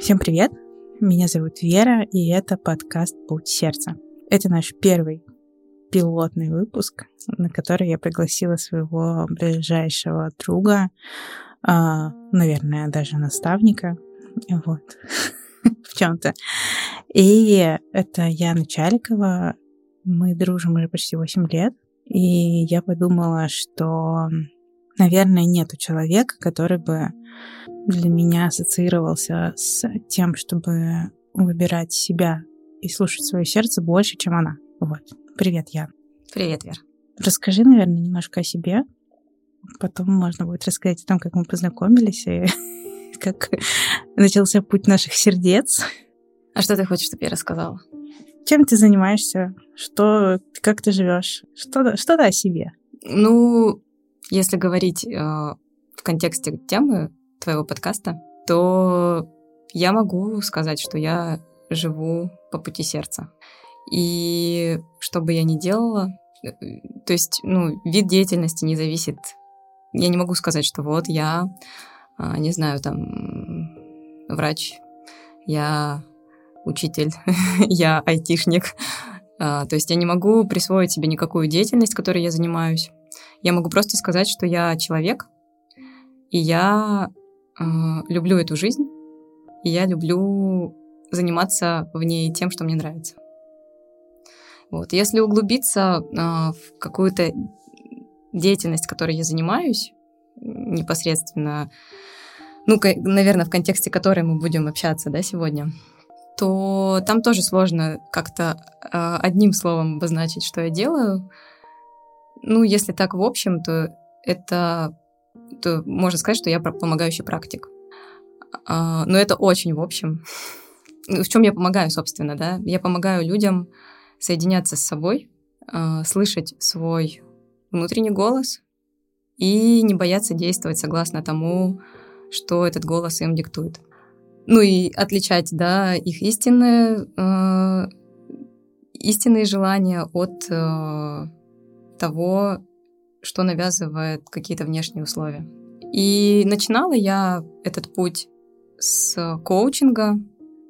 Всем привет! Меня зовут Вера, и это подкаст «Путь сердца». Это наш первый пилотный выпуск, на который я пригласила своего ближайшего друга, а, наверное, даже наставника, вот, в чем-то. И это Яна Чаликова. Мы дружим уже почти 8 лет. И я подумала, что, наверное, нету человека, который бы для меня ассоциировался с тем, чтобы выбирать себя и слушать свое сердце больше, чем она. Вот. Привет, Ян. Привет, Вер. Расскажи, наверное, немножко о себе. Потом можно будет рассказать о том, как мы познакомились и как начался путь наших сердец. А что ты хочешь, чтобы я рассказала? Чем ты занимаешься? Что, как ты живешь? Что, что-то о себе. Ну, если говорить э, в контексте темы твоего подкаста, то я могу сказать, что я живу по пути сердца. И что бы я ни делала, э, то есть, ну, вид деятельности не зависит. Я не могу сказать, что вот я, а, не знаю, там, врач, я учитель, я айтишник. А, то есть я не могу присвоить себе никакую деятельность, которой я занимаюсь. Я могу просто сказать, что я человек, и я э, люблю эту жизнь, и я люблю заниматься в ней тем, что мне нравится. Вот. Если углубиться э, в какую-то деятельность, которой я занимаюсь, непосредственно, ну, наверное, в контексте которой мы будем общаться, да, сегодня, то там тоже сложно как-то э, одним словом обозначить, что я делаю. Ну, если так в общем, то это, то можно сказать, что я помогающий практик. Э, но это очень в общем. В чем я помогаю, собственно, да? Я помогаю людям соединяться с собой, э, слышать свой внутренний голос и не бояться действовать согласно тому, что этот голос им диктует. Ну и отличать, да, их истинные, э, истинные желания от того, что навязывает какие-то внешние условия. И начинала я этот путь с коучинга,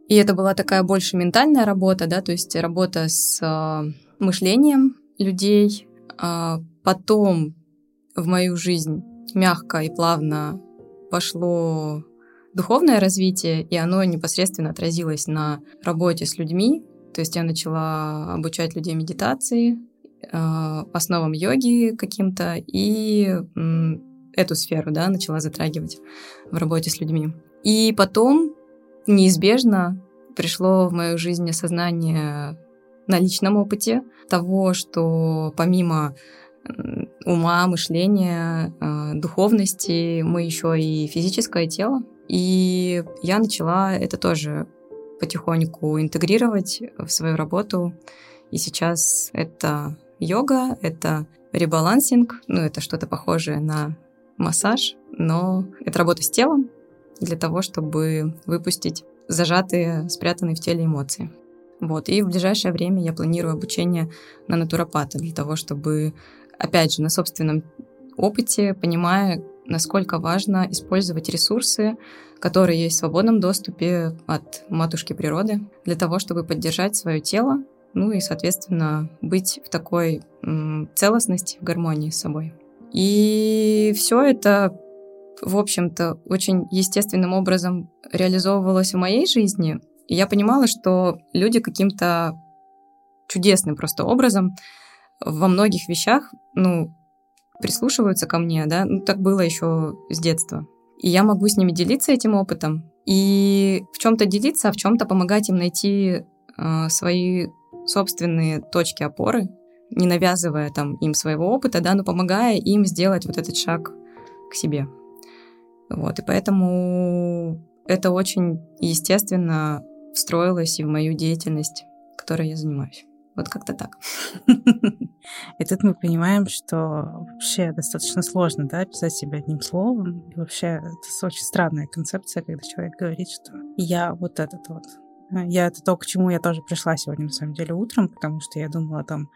и это была такая больше ментальная работа, да, то есть работа с э, мышлением людей. А потом в мою жизнь мягко и плавно пошло духовное развитие, и оно непосредственно отразилось на работе с людьми. То есть я начала обучать людей медитации, основам йоги каким-то, и эту сферу, да, начала затрагивать в работе с людьми. И потом неизбежно пришло в мою жизнь осознание на личном опыте того, что помимо ума, мышления, э, духовности, мы еще и физическое тело. И я начала это тоже потихоньку интегрировать в свою работу. И сейчас это йога, это ребалансинг, ну, это что-то похожее на массаж, но это работа с телом для того, чтобы выпустить зажатые, спрятанные в теле эмоции. Вот. И в ближайшее время я планирую обучение на натуропата для того, чтобы, опять же, на собственном опыте, понимая, насколько важно использовать ресурсы, которые есть в свободном доступе от матушки природы, для того, чтобы поддержать свое тело, ну и, соответственно, быть в такой целостности, в гармонии с собой. И все это в общем-то, очень естественным образом реализовывалось в моей жизни. И я понимала, что люди каким-то чудесным просто образом во многих вещах, ну, прислушиваются ко мне, да, ну, так было еще с детства. И я могу с ними делиться этим опытом и в чем-то делиться, а в чем-то помогать им найти э, свои собственные точки опоры, не навязывая там им своего опыта, да, но помогая им сделать вот этот шаг к себе. Вот, и поэтому это очень естественно встроилось и в мою деятельность, которой я занимаюсь. Вот как-то так. И тут мы понимаем, что вообще достаточно сложно, да, описать себя одним словом. И вообще это очень странная концепция, когда человек говорит, что я вот этот вот. Я это то, к чему я тоже пришла сегодня, на самом деле, утром, потому что я думала о том,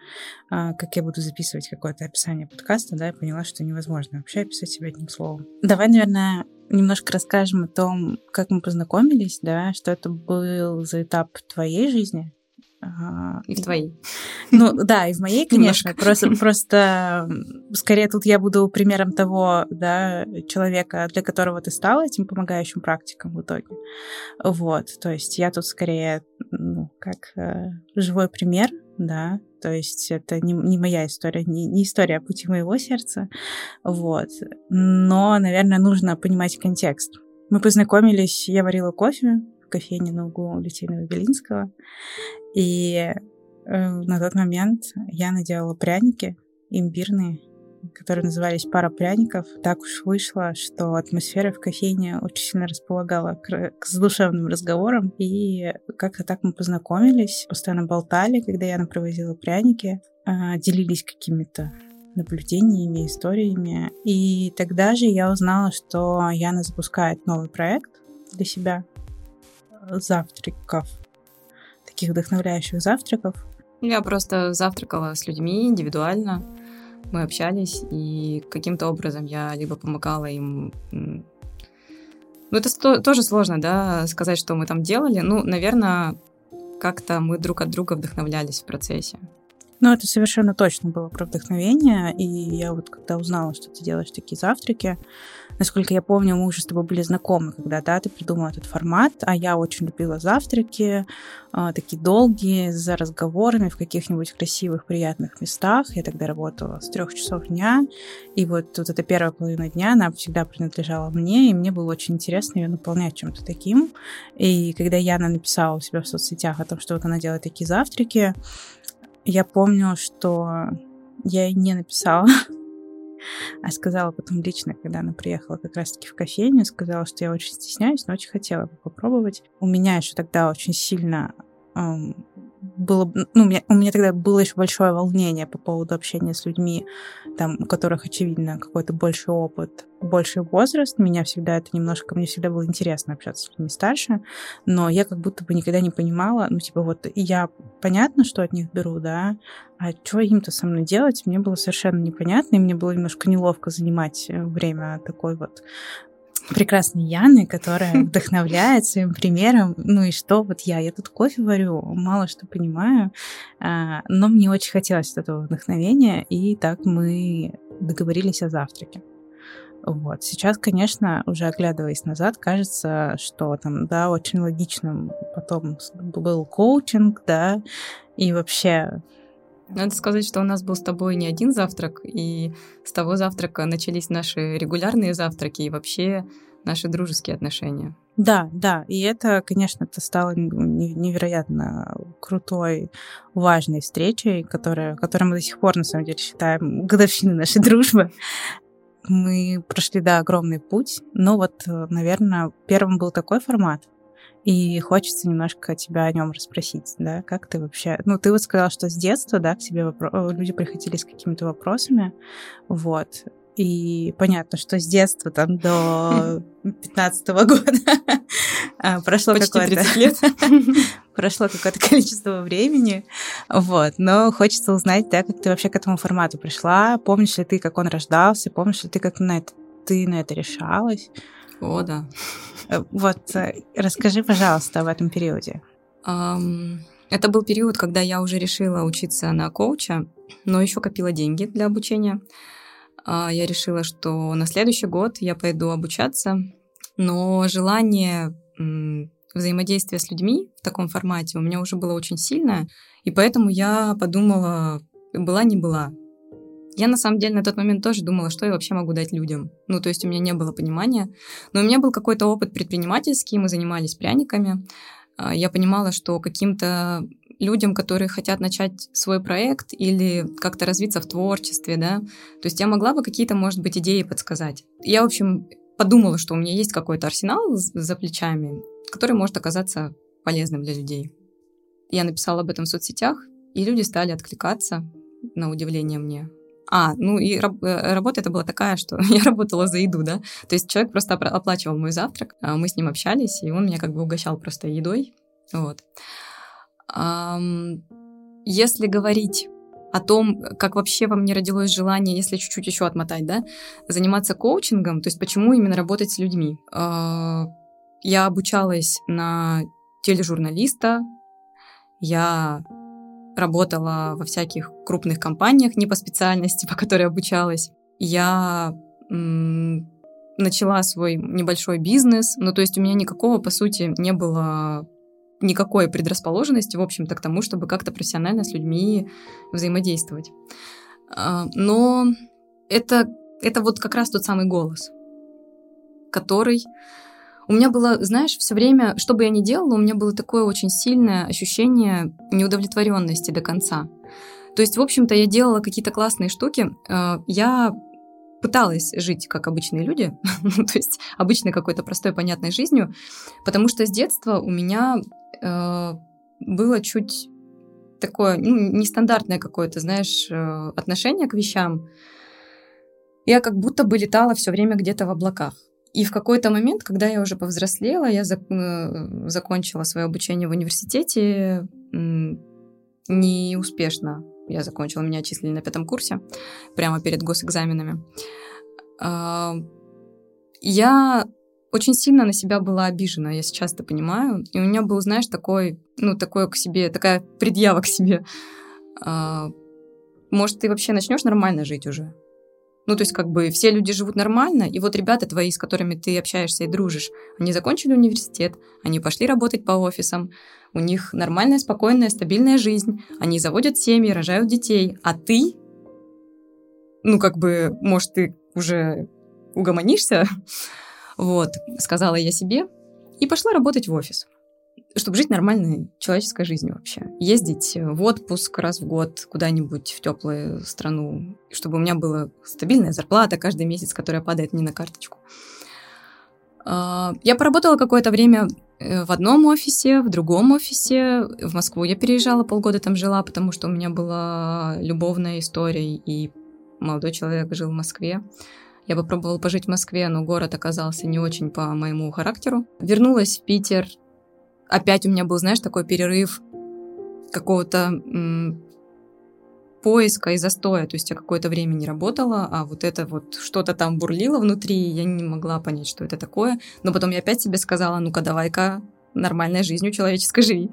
а, как я буду записывать какое-то описание подкаста, да, и поняла, что невозможно вообще описать себя одним словом. Давай, наверное, немножко расскажем о том, как мы познакомились, да, что это был за этап твоей жизни, и в твоей. Ну да, и в моей, конечно. Просто, просто скорее тут я буду примером того, да, человека, для которого ты стал этим помогающим практиком в итоге. Вот, то есть я тут скорее, ну, как э, живой пример, да, то есть это не, не моя история, не, не история пути моего сердца, вот. Но, наверное, нужно понимать контекст. Мы познакомились, я варила кофе, кофейне на углу Литейного и Белинского. И э, на тот момент я наделала пряники имбирные, которые назывались «Пара пряников». Так уж вышло, что атмосфера в кофейне очень сильно располагала к, к задушевным разговорам. И как-то так мы познакомились, постоянно болтали, когда Яна привозила пряники, э, делились какими-то наблюдениями, историями. И тогда же я узнала, что Яна запускает новый проект для себя завтраков, таких вдохновляющих завтраков? Я просто завтракала с людьми индивидуально. Мы общались, и каким-то образом я либо помогала им ну, это тоже сложно, да, сказать, что мы там делали. Ну, наверное, как-то мы друг от друга вдохновлялись в процессе. Ну, это совершенно точно было про вдохновение. И я вот когда узнала, что ты делаешь такие завтраки, Насколько я помню, мы уже с тобой были знакомы, когда да, ты придумал этот формат, а я очень любила завтраки, э, такие долгие, за разговорами в каких-нибудь красивых, приятных местах. Я тогда работала с трех часов дня, и вот, вот эта первая половина дня, она всегда принадлежала мне, и мне было очень интересно ее наполнять чем-то таким. И когда Яна написала у себя в соцсетях о том, что вот она делает такие завтраки, я помню, что я ей не написала, а сказала потом лично, когда она приехала как раз-таки в кофейню, сказала, что я очень стесняюсь, но очень хотела бы попробовать. У меня еще тогда очень сильно эм, было, ну, у меня, у меня тогда было еще большое волнение по поводу общения с людьми, там, у которых, очевидно, какой-то больший опыт, больший возраст. Меня всегда это немножко, мне всегда было интересно общаться с людьми старше, но я как будто бы никогда не понимала, ну, типа, вот я понятно, что от них беру, да, а что им-то со мной делать, мне было совершенно непонятно, и мне было немножко неловко занимать э, время такой вот прекрасной Яны, которая вдохновляет своим примером. Ну и что, вот я, я тут кофе варю, мало что понимаю, а, но мне очень хотелось этого вдохновения, и так мы договорились о завтраке. Вот. Сейчас, конечно, уже оглядываясь назад, кажется, что там, да, очень логичным потом был коучинг, да, и вообще надо сказать, что у нас был с тобой не один завтрак, и с того завтрака начались наши регулярные завтраки и вообще наши дружеские отношения. Да, да, и это, конечно, это стало невероятно крутой, важной встречей, которая, которую мы до сих пор, на самом деле, считаем годовщиной нашей дружбы. Мы прошли, да, огромный путь, но вот, наверное, первым был такой формат, и хочется немножко тебя о нем расспросить, да, как ты вообще... Ну, ты вот сказал, что с детства, да, к тебе вопро... Э, люди приходили с какими-то вопросами, вот, и понятно, что с детства там до 15 -го года а, прошло какое-то... лет. прошло какое-то количество времени, вот, но хочется узнать, да, как ты вообще к этому формату пришла, помнишь ли ты, как он рождался, помнишь ли ты, как на это, ты на это решалась? О, да. Э, вот, э, расскажи, пожалуйста, об этом периоде. Это был период, когда я уже решила учиться на коуча, но еще копила деньги для обучения. А, я решила, что на следующий год я пойду обучаться, но желание взаимодействия с людьми в таком формате у меня уже было очень сильное, и поэтому я подумала, была не была, я на самом деле на тот момент тоже думала, что я вообще могу дать людям. Ну, то есть у меня не было понимания. Но у меня был какой-то опыт предпринимательский, мы занимались пряниками. А, я понимала, что каким-то людям, которые хотят начать свой проект или как-то развиться в творчестве, да, то есть я могла бы какие-то, может быть, идеи подсказать. Я, в общем, подумала, что у меня есть какой-то арсенал за плечами, который может оказаться полезным для людей. Я написала об этом в соцсетях, и люди стали откликаться, на удивление мне. А, ну и раб- э, работа это была такая, что я работала за еду, да. То есть человек просто оплачивал мой завтрак, а мы с ним общались, и он меня как бы угощал просто едой. Вот. Если говорить о том, как вообще во мне родилось желание, если чуть-чуть еще отмотать, да, заниматься коучингом, то есть почему именно работать с людьми. А, я обучалась на тележурналиста, я работала во всяких крупных компаниях, не по специальности, по которой обучалась. Я начала свой небольшой бизнес, ну то есть у меня никакого, по сути, не было никакой предрасположенности, в общем-то, к тому, чтобы как-то профессионально с людьми взаимодействовать. А, но это, это вот как раз тот самый голос, который... У меня было, знаешь, все время, что бы я ни делала, у меня было такое очень сильное ощущение неудовлетворенности до конца. То есть, в общем-то, я делала какие-то классные штуки. А, я пыталась жить как обычные люди, то есть обычной какой-то простой, понятной жизнью, потому что с детства у меня э, было чуть такое ну, нестандартное какое-то, знаешь, э, отношение к вещам. Я как будто бы летала все время где-то в облаках. И в какой-то момент, когда я уже повзрослела, я зак- э, закончила свое обучение в университете неуспешно. Я закончила, меня отчислили на пятом курсе, прямо перед госэкзаменами. А, я очень сильно на себя была обижена, я сейчас это понимаю. И у меня был, знаешь, такой, ну, такое к себе, такая предъява к себе. А, может, ты вообще начнешь нормально жить уже? Ну, то есть, как бы, все люди живут нормально, и вот ребята твои, с которыми ты общаешься и дружишь, они закончили университет, они пошли работать по офисам, у них нормальная, спокойная, стабильная жизнь, они заводят семьи, рожают детей, а ты, ну, как бы, может, ты уже угомонишься, вот, сказала я себе, и пошла работать в офис, чтобы жить нормальной человеческой жизнью вообще. Ездить в отпуск раз в год куда-нибудь в теплую страну, чтобы у меня была стабильная зарплата каждый месяц, которая падает не на карточку. А, я поработала какое-то время э, в одном офисе, в другом офисе. В Москву я переезжала, полгода там жила, потому что у меня была любовная история, и молодой человек жил в Москве. Я попробовала пожить в Москве, но город оказался не очень по моему характеру. Вернулась в Питер. Опять у меня был, знаешь, такой перерыв какого-то поиска и застоя. То есть я какое-то время не работала, а вот это вот что-то там бурлило внутри, я не могла понять, что это такое. Но потом я опять себе сказала, ну-ка давай-ка нормальной жизнью человеческой живи.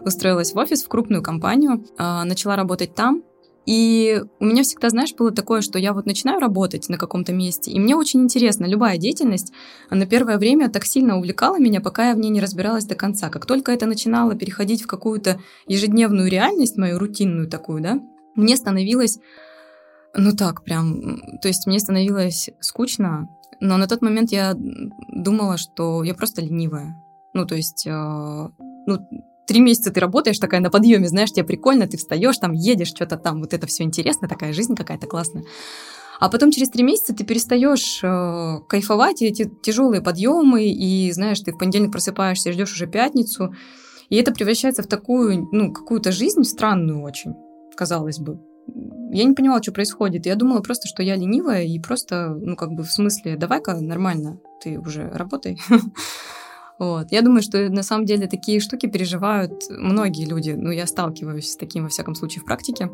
Устроилась в офис, в крупную компанию, э, начала работать там, и у меня всегда, знаешь, было такое, что я вот начинаю работать на каком-то месте, и мне очень интересно, любая деятельность, на первое время так сильно увлекала меня, пока я в ней не разбиралась до конца. Как только это начинало переходить в какую-то ежедневную реальность, мою рутинную такую, да, мне становилось, ну так прям, то есть мне становилось скучно, но на тот момент я думала, что я просто ленивая. Ну, то есть, э, ну, три месяца ты работаешь такая на подъеме, знаешь, тебе прикольно, ты встаешь, там едешь, что-то там, вот это все интересно, такая жизнь какая-то классная. А потом через три месяца ты перестаешь э, кайфовать, и эти тяжелые подъемы, и знаешь, ты в понедельник просыпаешься, ждешь уже пятницу, и это превращается в такую, ну, какую-то жизнь странную очень, казалось бы. Я не понимала, что происходит. Я думала просто, что я ленивая, и просто, ну, как бы в смысле, давай-ка нормально, ты уже работай. Вот. Я думаю, что на самом деле такие штуки переживают многие люди. Ну, я сталкиваюсь с таким, во всяком случае, в практике.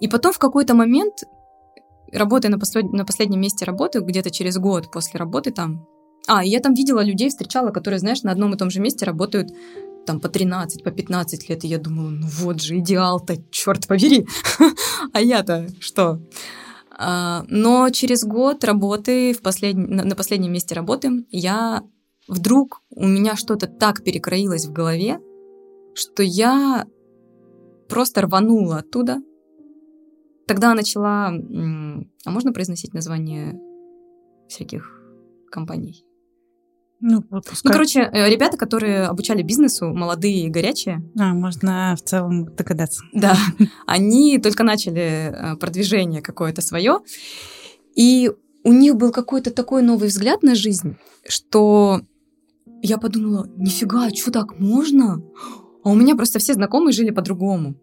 И потом в какой-то момент, работая на, послед... на последнем месте работы, где-то через год после работы там, а, я там видела людей, встречала, которые, знаешь, на одном и том же месте работают там по 13, по 15 лет, и я думала, ну вот же идеал-то, черт побери, а я-то что? А, но через год работы в послед... на последнем месте работы я вдруг у меня что-то так перекроилось в голове, что я просто рванула оттуда. Тогда начала... А можно произносить название всяких компаний? Ну, вот ну, короче, э, ребята, которые обучали бизнесу, молодые и горячие. А, можно в целом догадаться. Да, они только начали э, продвижение какое-то свое, и у них был какой-то такой новый взгляд на жизнь, что я подумала, нифига, что так можно? А у меня просто все знакомые жили по-другому.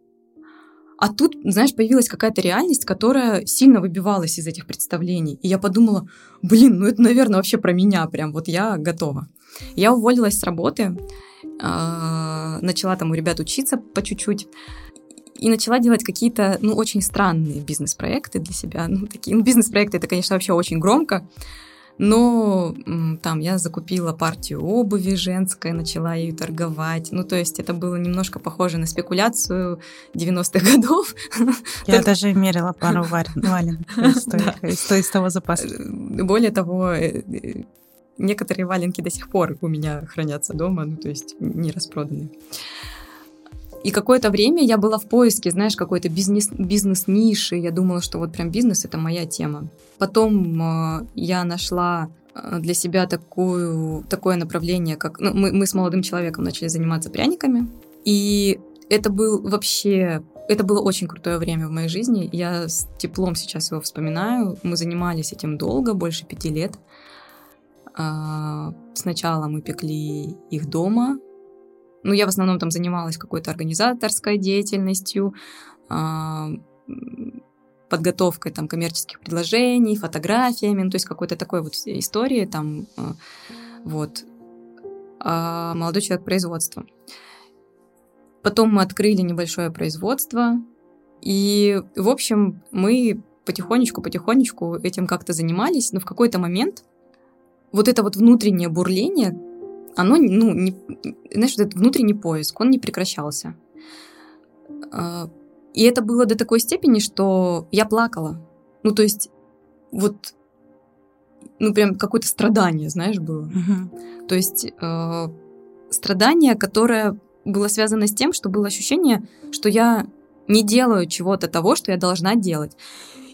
А тут, знаешь, появилась какая-то реальность, которая сильно выбивалась из этих представлений. И я подумала, блин, ну это, наверное, вообще про меня прям, вот я готова. Я уволилась с работы, а, начала там у ребят учиться по чуть-чуть. и начала делать какие-то, ну, очень странные бизнес-проекты для себя. Ну, такие, ну, бизнес-проекты, это, конечно, вообще очень громко, но там я закупила партию обуви женской, начала ее торговать. Ну, то есть это было немножко похоже на спекуляцию 90-х годов. Я даже мерила пару валенок из того запаса. Более того, э, э, некоторые валенки до сих пор у меня хранятся дома, ну, то есть не распроданные. И какое-то время я была в поиске, знаешь, какой-то бизнес, бизнес-ниши. Я думала, что вот прям бизнес — это моя тема. Потом э, я нашла э, для себя такую, такое направление, как... Ну, мы, мы с молодым человеком начали заниматься пряниками. И это был вообще... Это было очень крутое время в моей жизни. Я с теплом сейчас его вспоминаю. Мы занимались этим долго, больше пяти лет. А, сначала мы пекли их дома, ну, я в основном там занималась какой-то организаторской деятельностью, а, подготовкой там коммерческих предложений, фотографиями, ну, то есть какой-то такой вот истории там, а, вот. А молодой человек производства. Потом мы открыли небольшое производство, и, в общем, мы потихонечку-потихонечку этим как-то занимались, но в какой-то момент вот это вот внутреннее бурление, оно, ну, не, знаешь, вот этот внутренний поиск, он не прекращался. А, и это было до такой степени, что я плакала. Ну, то есть, вот, ну, прям какое-то страдание, знаешь, было. Uh-huh. То есть, э, страдание, которое было связано с тем, что было ощущение, что я не делаю чего-то того, что я должна делать.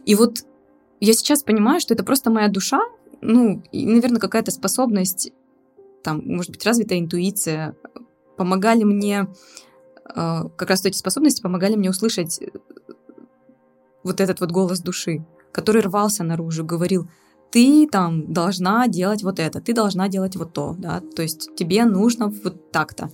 И вот я сейчас понимаю, что это просто моя душа, ну, и, наверное, какая-то способность там, может быть, развитая интуиция, помогали мне, э, как раз эти способности помогали мне услышать э, вот этот вот голос души, который рвался наружу, говорил, ты там должна делать вот это, ты должна делать вот то, да, то есть тебе нужно вот так-то.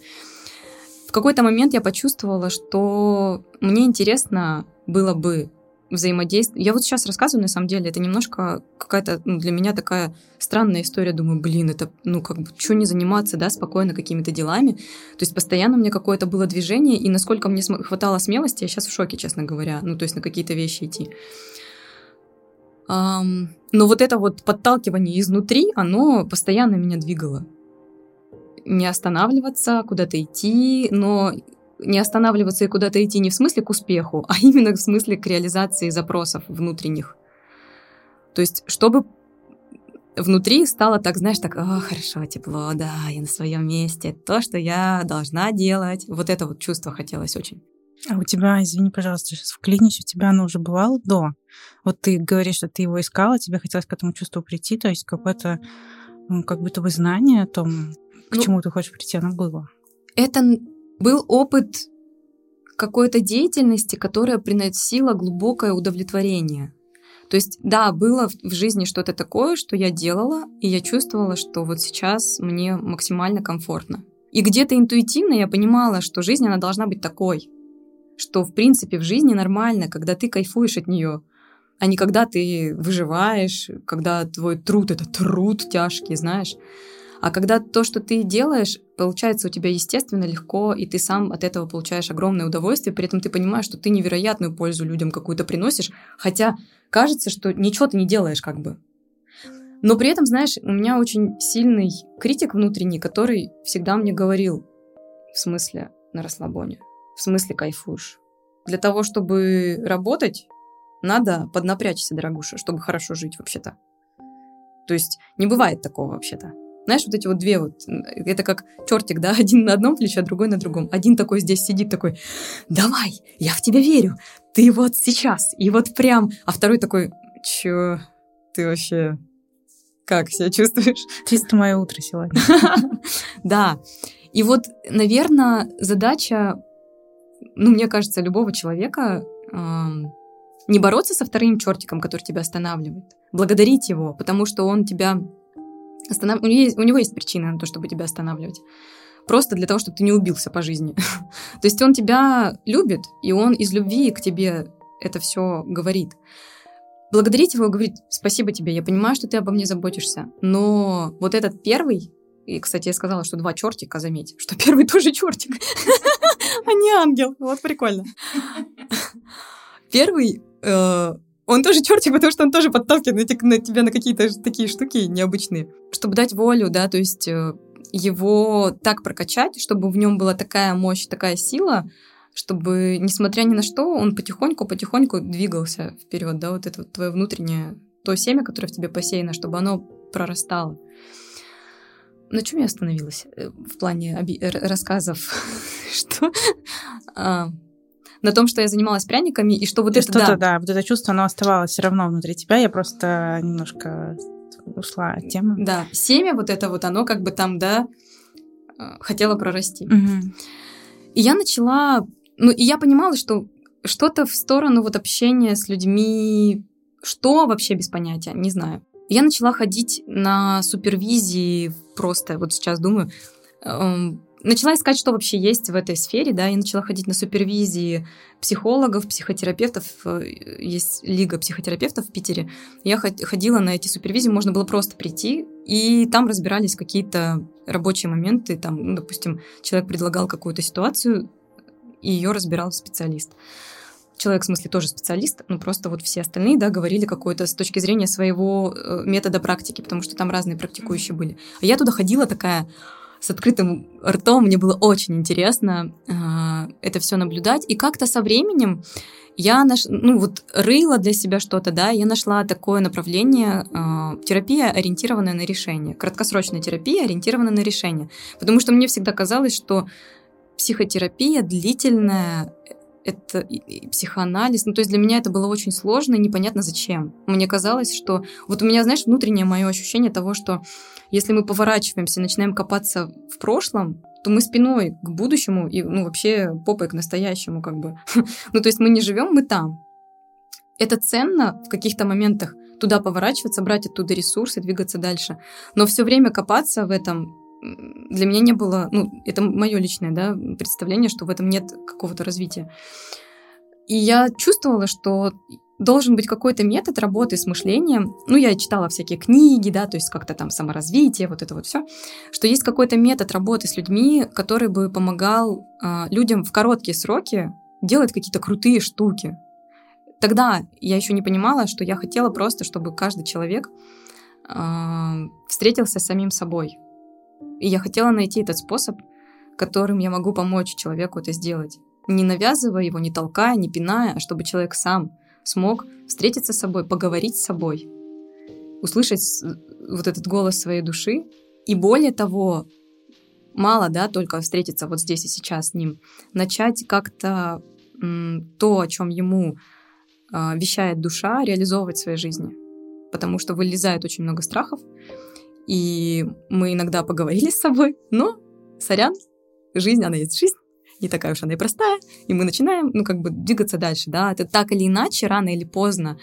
В какой-то момент я почувствовала, что мне интересно было бы взаимодействие. Я вот сейчас рассказываю, на самом деле, это немножко какая-то ну, для меня такая странная история. Думаю, блин, это, ну, как бы, что не заниматься, да, спокойно какими-то делами. То есть постоянно у меня какое-то было движение, и насколько мне хватало смелости, я сейчас в шоке, честно говоря, ну, то есть на какие-то вещи идти. Um, но вот это вот подталкивание изнутри, оно постоянно меня двигало. Не останавливаться, куда-то идти, но не останавливаться и куда-то идти не в смысле к успеху, а именно в смысле к реализации запросов внутренних. То есть, чтобы внутри стало так, знаешь, так, о, хорошо, тепло, да, я на своем месте, то, что я должна делать. Вот это вот чувство хотелось очень. А у тебя, извини, пожалуйста, сейчас вклинюсь, у тебя оно уже бывало до? Вот ты говоришь, что ты его искала, тебе хотелось к этому чувству прийти, то есть какое-то ну, как будто бы знание о том, к ну, чему ты хочешь прийти, оно было? Это был опыт какой-то деятельности, которая приносила глубокое удовлетворение. То есть, да, было в жизни что-то такое, что я делала, и я чувствовала, что вот сейчас мне максимально комфортно. И где-то интуитивно я понимала, что жизнь, она должна быть такой, что, в принципе, в жизни нормально, когда ты кайфуешь от нее, а не когда ты выживаешь, когда твой труд — это труд тяжкий, знаешь. А когда то, что ты делаешь, получается у тебя естественно, легко, и ты сам от этого получаешь огромное удовольствие, при этом ты понимаешь, что ты невероятную пользу людям какую-то приносишь, хотя кажется, что ничего ты не делаешь как бы. Но при этом, знаешь, у меня очень сильный критик внутренний, который всегда мне говорил, в смысле на расслабоне, в смысле кайфуешь. Для того, чтобы работать, надо поднапрячься, дорогуша, чтобы хорошо жить вообще-то. То есть не бывает такого вообще-то. Знаешь, вот эти вот две вот, это как чертик, да, один на одном плече, а другой на другом. Один такой здесь сидит такой, давай, я в тебя верю, ты вот сейчас, и вот прям, а второй такой, чё, ты вообще как себя чувствуешь? Чисто мое утро сегодня. Да. И вот, наверное, задача, ну, мне кажется, любого человека не бороться со вторым чертиком, который тебя останавливает, благодарить его, потому что он тебя Останов... У, него есть, у него есть причина на то, чтобы тебя останавливать. Просто для того, чтобы ты не убился по жизни. то есть он тебя любит, и он из любви к тебе это все говорит. Благодарить его и говорить спасибо тебе, я понимаю, что ты обо мне заботишься, но вот этот первый И, кстати, я сказала, что два чертика, заметь, что первый тоже чертик, а не ангел. Вот прикольно. Первый, э, он тоже чертик, потому что он тоже подталкивает на тебя на какие-то такие штуки необычные. Чтобы дать волю, да, то есть э, его так прокачать, чтобы в нем была такая мощь, такая сила, чтобы, несмотря ни на что, он потихоньку-потихоньку двигался вперед, да, вот это вот твое внутреннее, то семя, которое в тебе посеяно, чтобы оно прорастало. На чем я остановилась э, в плане рассказов? что? На том, что я занималась пряниками, и что вот и это, что-то, да. да, вот это чувство, оно оставалось все равно внутри тебя, я просто немножко ушла от темы. Да, семя вот это вот, оно как бы там, да, а, хотело прорасти. Угу. И я начала, ну, и я понимала, что что-то в сторону вот общения с людьми, что вообще без понятия, не знаю. Я начала ходить на супервизии просто, вот сейчас думаю, эм, начала искать, что вообще есть в этой сфере, да, я начала ходить на супервизии психологов, психотерапевтов, э, есть лига психотерапевтов в Питере. Я ходила на эти супервизии, можно было просто прийти, и там разбирались какие-то рабочие моменты, там, ну, допустим, человек предлагал какую-то ситуацию, и ее разбирал специалист человек, в смысле, тоже специалист, но просто вот все остальные, да, говорили какое-то с точки зрения своего э, метода практики, потому что там разные практикующие были. А я туда ходила такая с открытым ртом, мне было очень интересно э, это все наблюдать, и как-то со временем я наш, ну вот рыла для себя что-то, да, я нашла такое направление э, терапия, ориентированная на решение, краткосрочная терапия, ориентированная на решение, потому что мне всегда казалось, что психотерапия длительная это и психоанализ. Ну, то есть для меня это было очень сложно и непонятно зачем. Мне казалось, что... Вот у меня, знаешь, внутреннее мое ощущение того, что если мы поворачиваемся начинаем копаться в прошлом, то мы спиной к будущему и, ну, вообще попой к настоящему, как бы. ну, то есть мы не живем, мы там. Это ценно в каких-то моментах туда поворачиваться, брать оттуда ресурсы, двигаться дальше. Но все время копаться в этом для меня не было, ну, это мое личное, да, представление, что в этом нет какого-то развития. И я чувствовала, что должен быть какой-то метод работы с мышлением. Ну, я читала всякие книги, да, то есть как-то там саморазвитие, вот это вот все, что есть какой-то метод работы с людьми, который бы помогал э, людям в короткие сроки делать какие-то крутые штуки. Тогда я еще не понимала, что я хотела просто, чтобы каждый человек э, встретился с самим собой, и я хотела найти этот способ, которым я могу помочь человеку это сделать. Не навязывая его, не толкая, не пиная, а чтобы человек сам смог встретиться с собой, поговорить с собой, услышать вот этот голос своей души. И более того, мало, да, только встретиться вот здесь и сейчас с ним, начать как-то то, о чем ему э, вещает душа, реализовывать в своей жизни. Потому что вылезает очень много страхов, и мы иногда поговорили с собой, но, сорян, жизнь, она есть жизнь, не такая уж она и простая, и мы начинаем, ну, как бы двигаться дальше, да, это так или иначе, рано или поздно,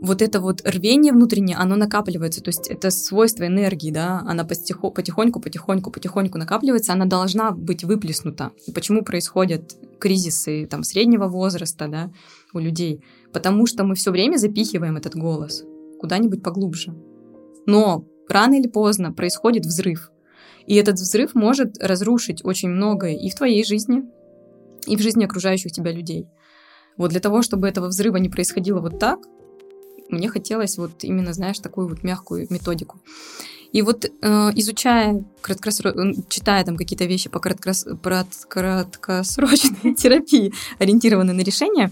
вот это вот рвение внутреннее, оно накапливается, то есть это свойство энергии, да, она потихоньку, потихоньку, потихоньку, накапливается, она должна быть выплеснута. И почему происходят кризисы там среднего возраста, да, у людей? Потому что мы все время запихиваем этот голос куда-нибудь поглубже. Но рано или поздно происходит взрыв. И этот взрыв может разрушить очень многое и в твоей жизни, и в жизни окружающих тебя людей. Вот для того, чтобы этого взрыва не происходило вот так, мне хотелось вот именно, знаешь, такую вот мягкую методику. И вот э, изучая краткосрочно, читая там какие-то вещи по краткос... краткосрочной терапии, ориентированной на решение,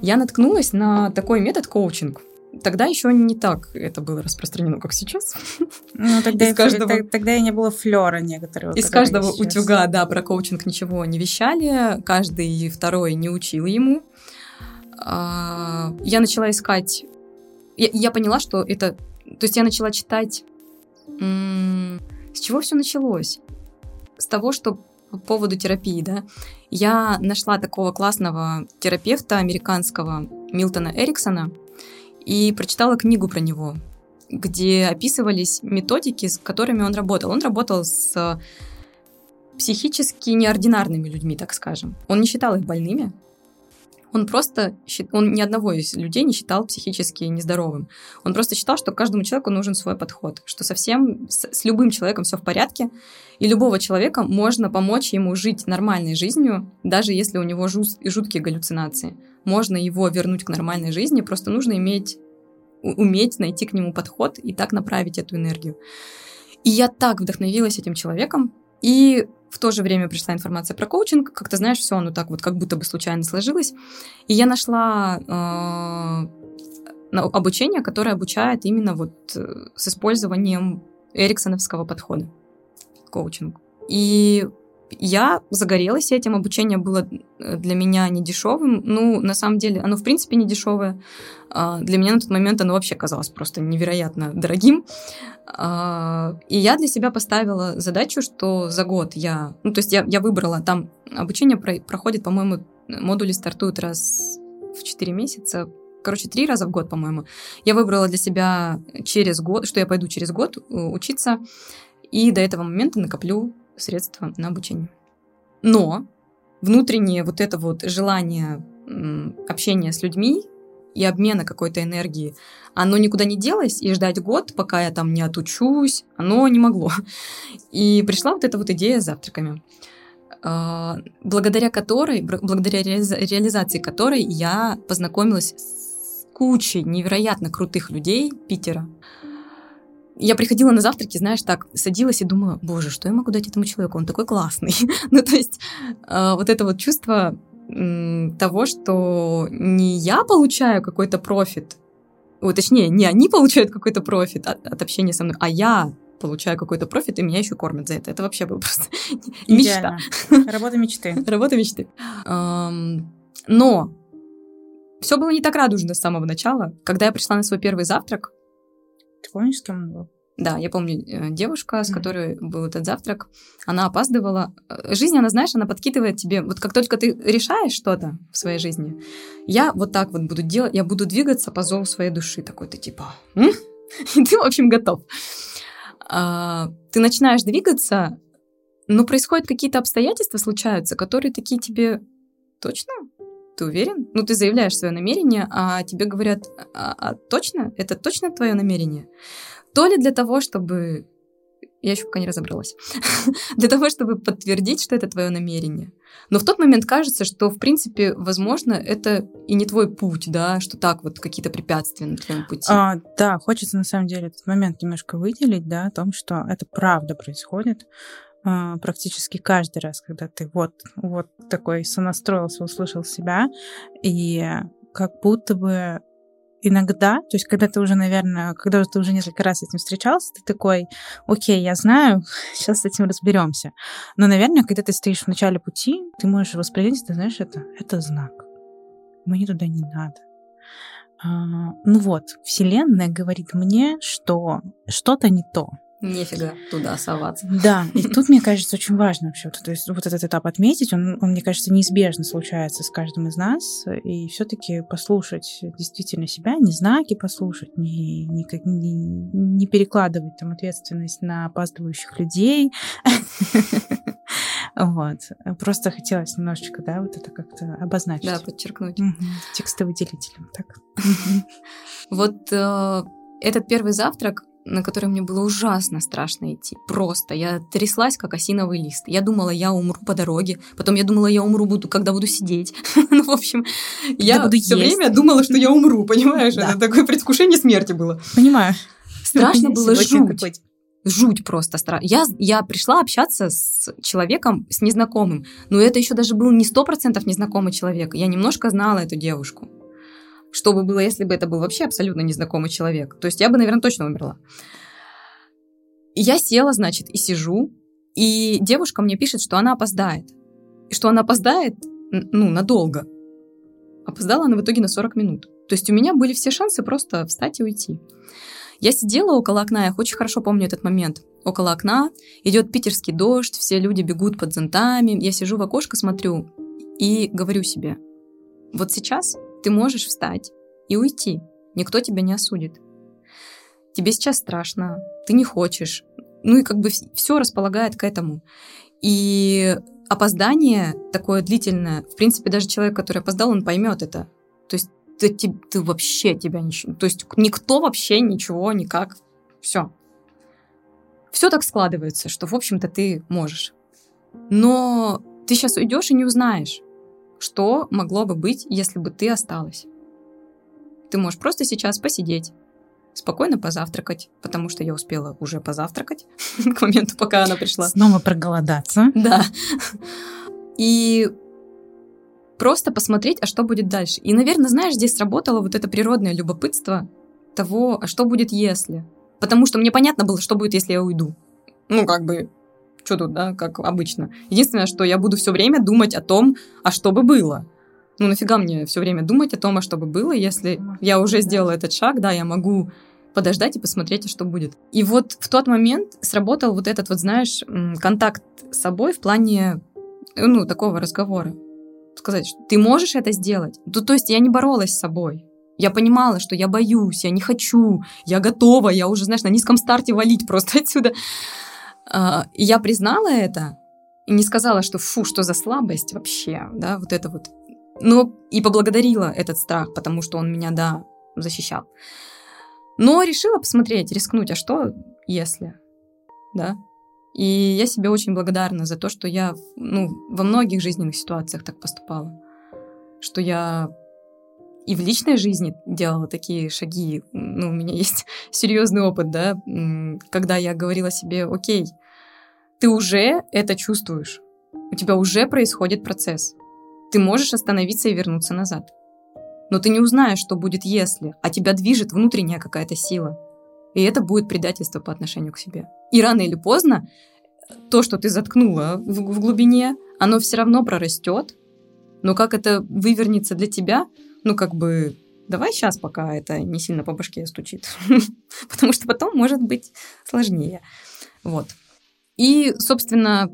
я наткнулась на такой метод коучинг – Тогда еще не так это было распространено, как сейчас. Ну, тогда, из каждого... тогда и не было флера некоторого. Из каждого утюга, да, про коучинг ничего не вещали, каждый второй не учил ему. А, я начала искать... Я, я поняла, что это... То есть я начала читать... С чего все началось? С того, что по поводу терапии, да, я нашла такого классного терапевта американского Милтона Эриксона, и прочитала книгу про него, где описывались методики, с которыми он работал. Он работал с психически неординарными людьми, так скажем. Он не считал их больными. Он просто, он ни одного из людей не считал психически нездоровым. Он просто считал, что каждому человеку нужен свой подход, что совсем с, с любым человеком все в порядке, и любого человека можно помочь ему жить нормальной жизнью, даже если у него жут, жуткие галлюцинации. Можно его вернуть к нормальной жизни, просто нужно иметь, уметь найти к нему подход и так направить эту энергию. И я так вдохновилась этим человеком, и в то же время пришла информация про коучинг. Как ты знаешь, все оно так вот как будто бы случайно сложилось. И я нашла э, обучение, которое обучает именно вот э, с использованием эриксоновского подхода коучинг. И я загорелась этим, обучение было э, для меня не дешевым. Ну, на самом деле, оно в принципе не дешевое. А, для меня на тот момент оно вообще казалось просто невероятно дорогим. А, и я для себя поставила задачу, что за год я... Ну, то есть я, я выбрала, там обучение про, проходит, по-моему, модули стартуют раз в 4 месяца, короче, три раза в год, по-моему. Я выбрала для себя через год, что я пойду через год э, учиться, и до этого момента накоплю средства на обучение. Но внутреннее вот это вот желание общения с людьми и обмена какой-то энергии, оно никуда не делось, и ждать год, пока я там не отучусь, оно не могло. И пришла вот эта вот идея с завтраками, а, благодаря которой, благодаря реализации которой я познакомилась с кучей невероятно крутых людей Питера, я приходила на завтраки, знаешь, так, садилась и думала, боже, что я могу дать этому человеку, он такой классный. ну, то есть э, вот это вот чувство э, того, что не я получаю какой-то профит, о, точнее, не они получают какой-то профит от, от общения со мной, а я получаю какой-то профит, и меня еще кормят за это. Это вообще было просто мечта. Работа мечты. Работа мечты. Но все было не так радужно с самого начала. Когда я пришла на свой первый завтрак, ты помнишь, с кем он был? Да, я помню э, девушка, с mm-hmm. которой был этот завтрак. Она опаздывала. Э, жизнь, она, знаешь, она подкидывает тебе. Вот как только ты решаешь что-то в своей жизни, я вот так вот буду делать, я буду двигаться по зову своей души. Такой ты типа, М? и ты, в общем, готов. А, ты начинаешь двигаться, но происходят какие-то обстоятельства, случаются, которые такие тебе точно ты уверен? Ну, ты заявляешь свое намерение, а тебе говорят, а, а точно? Это точно твое намерение? То ли для того, чтобы... Я еще пока не разобралась. для того, чтобы подтвердить, что это твое намерение. Но в тот момент кажется, что, в принципе, возможно, это и не твой путь, да, что так вот какие-то препятствия на твоем пути. А, да, хочется на самом деле этот момент немножко выделить, да, о том, что это правда происходит. А, практически каждый раз, когда ты вот, вот такой сонастроился, услышал себя, и как будто бы иногда, то есть когда ты уже, наверное, когда ты уже несколько раз с этим встречался, ты такой, окей, я знаю, сейчас с этим разберемся. Но, наверное, когда ты стоишь в начале пути, ты можешь воспринять, ты знаешь, это, это знак. Мне туда не надо. А, ну вот, Вселенная говорит мне, что что-то не то. Нефига туда соваться. Да, и тут, мне кажется, очень важно вообще, то есть вот этот этап отметить, он, он мне кажется, неизбежно случается с каждым из нас, и все-таки послушать действительно себя, не знаки послушать, не, не, не, не перекладывать там ответственность на опаздывающих людей. Вот. Просто хотелось немножечко, да, вот это как-то обозначить. Да, подчеркнуть. Текстовый делитель. Так. Вот э, этот первый завтрак, на который мне было ужасно страшно идти. Просто. Я тряслась, как осиновый лист. Я думала, я умру по дороге. Потом я думала, я умру, буду, когда буду сидеть. ну, в общем, я буду все время думала, что я умру, понимаешь? Это такое предвкушение смерти было. Понимаю. Страшно было жуть. Жуть просто страшно. Я, я пришла общаться с человеком, с незнакомым. Но это еще даже был не сто процентов незнакомый человек. Я немножко знала эту девушку. Что бы было, если бы это был вообще абсолютно незнакомый человек? То есть я бы, наверное, точно умерла. Я села, значит, и сижу, и девушка мне пишет, что она опоздает. И что она опоздает, ну, надолго. Опоздала она в итоге на 40 минут. То есть у меня были все шансы просто встать и уйти. Я сидела около окна, я очень хорошо помню этот момент. Около окна идет питерский дождь, все люди бегут под зонтами. Я сижу в окошко, смотрю и говорю себе, вот сейчас ты можешь встать и уйти. Никто тебя не осудит. Тебе сейчас страшно, ты не хочешь. Ну и как бы все располагает к этому. И опоздание такое длительное, в принципе, даже человек, который опоздал, он поймет это. То есть ты, ты, ты вообще тебя ничего... То есть никто вообще ничего никак... Все. Все так складывается, что, в общем-то, ты можешь. Но ты сейчас уйдешь и не узнаешь, что могло бы быть, если бы ты осталась. Ты можешь просто сейчас посидеть, спокойно позавтракать, потому что я успела уже позавтракать к моменту, пока она пришла. Снова проголодаться. Да. И просто посмотреть, а что будет дальше. И, наверное, знаешь, здесь сработало вот это природное любопытство того, а что будет если. Потому что мне понятно было, что будет, если я уйду. Ну, как бы, что тут, да, как обычно. Единственное, что я буду все время думать о том, а что бы было. Ну, нафига мне все время думать о том, а что бы было, если я уже сделала этот шаг, да, я могу подождать и посмотреть, а что будет. И вот в тот момент сработал вот этот вот, знаешь, контакт с собой в плане, ну, такого разговора сказать, что ты можешь это сделать. Ну, то есть я не боролась с собой. Я понимала, что я боюсь, я не хочу, я готова, я уже, знаешь, на низком старте валить просто отсюда. А, я признала это и не сказала, что фу, что за слабость вообще, да, вот это вот. Но и поблагодарила этот страх, потому что он меня, да, защищал. Но решила посмотреть, рискнуть, а что если, да, и я себе очень благодарна за то, что я ну, во многих жизненных ситуациях так поступала. Что я и в личной жизни делала такие шаги. Ну, у меня есть серьезный опыт, да, когда я говорила себе, окей, ты уже это чувствуешь, у тебя уже происходит процесс. Ты можешь остановиться и вернуться назад. Но ты не узнаешь, что будет если, а тебя движет внутренняя какая-то сила. И это будет предательство по отношению к себе. И рано или поздно то, что ты заткнула в, в глубине, оно все равно прорастет. Но как это вывернется для тебя, ну, как бы, давай сейчас, пока это не сильно по башке стучит. Потому что потом может быть сложнее. Вот. И, собственно,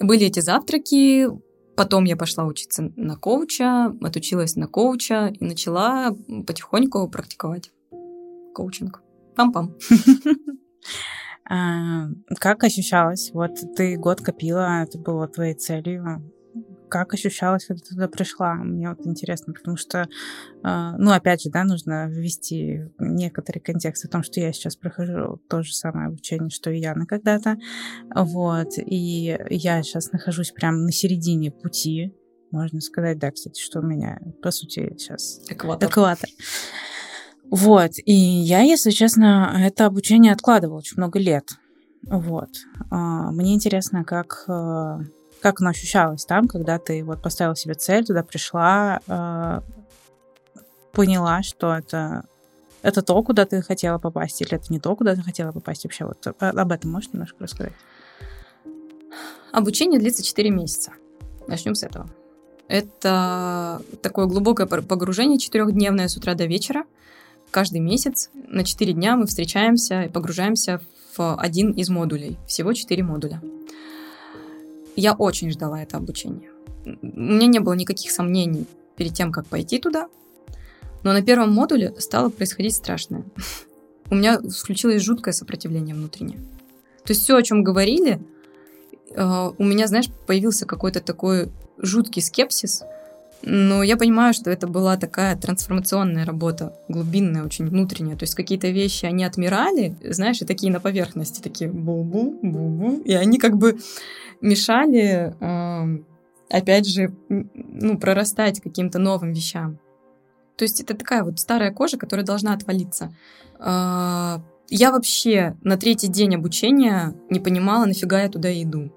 были эти завтраки, Потом я пошла учиться на коуча, отучилась на коуча и начала потихоньку практиковать коучинг. Пам-пам. А, как ощущалось? Вот ты год копила, это было твоей целью. Как ощущалось, когда ты туда пришла? Мне вот интересно, потому что, а, ну, опять же, да, нужно ввести некоторый контекст о том, что я сейчас прохожу то же самое обучение, что и Яна когда-то. Вот. И я сейчас нахожусь прямо на середине пути, можно сказать, да, кстати, что у меня, по сути, сейчас экватор. экватор. Вот. И я, если честно, это обучение откладывала очень много лет. Вот. А, мне интересно, как, э, как оно ощущалось там, когда ты вот поставила себе цель, туда пришла, э, поняла, что это это то, куда ты хотела попасть, или это не то, куда ты хотела попасть вообще? Вот об этом можешь немножко рассказать? Обучение длится 4 месяца. Начнем с этого. Это такое глубокое погружение четырехдневное с утра до вечера каждый месяц на 4 дня мы встречаемся и погружаемся в один из модулей. Всего 4 модуля. Я очень ждала это обучение. У меня не было никаких сомнений перед тем, как пойти туда. Но на первом модуле стало происходить страшное. У меня включилось жуткое сопротивление внутреннее. То есть все, о чем говорили, э, у меня, знаешь, появился какой-то такой жуткий скепсис, но я понимаю, что это была такая трансформационная работа, глубинная, очень внутренняя. То есть какие-то вещи, они отмирали, знаешь, и такие на поверхности, такие бу-бу, бу-бу. И они как бы мешали, э, опять же, ну, прорастать каким-то новым вещам. То есть это такая вот старая кожа, которая должна отвалиться. Э, я вообще на третий день обучения не понимала, нафига я туда иду.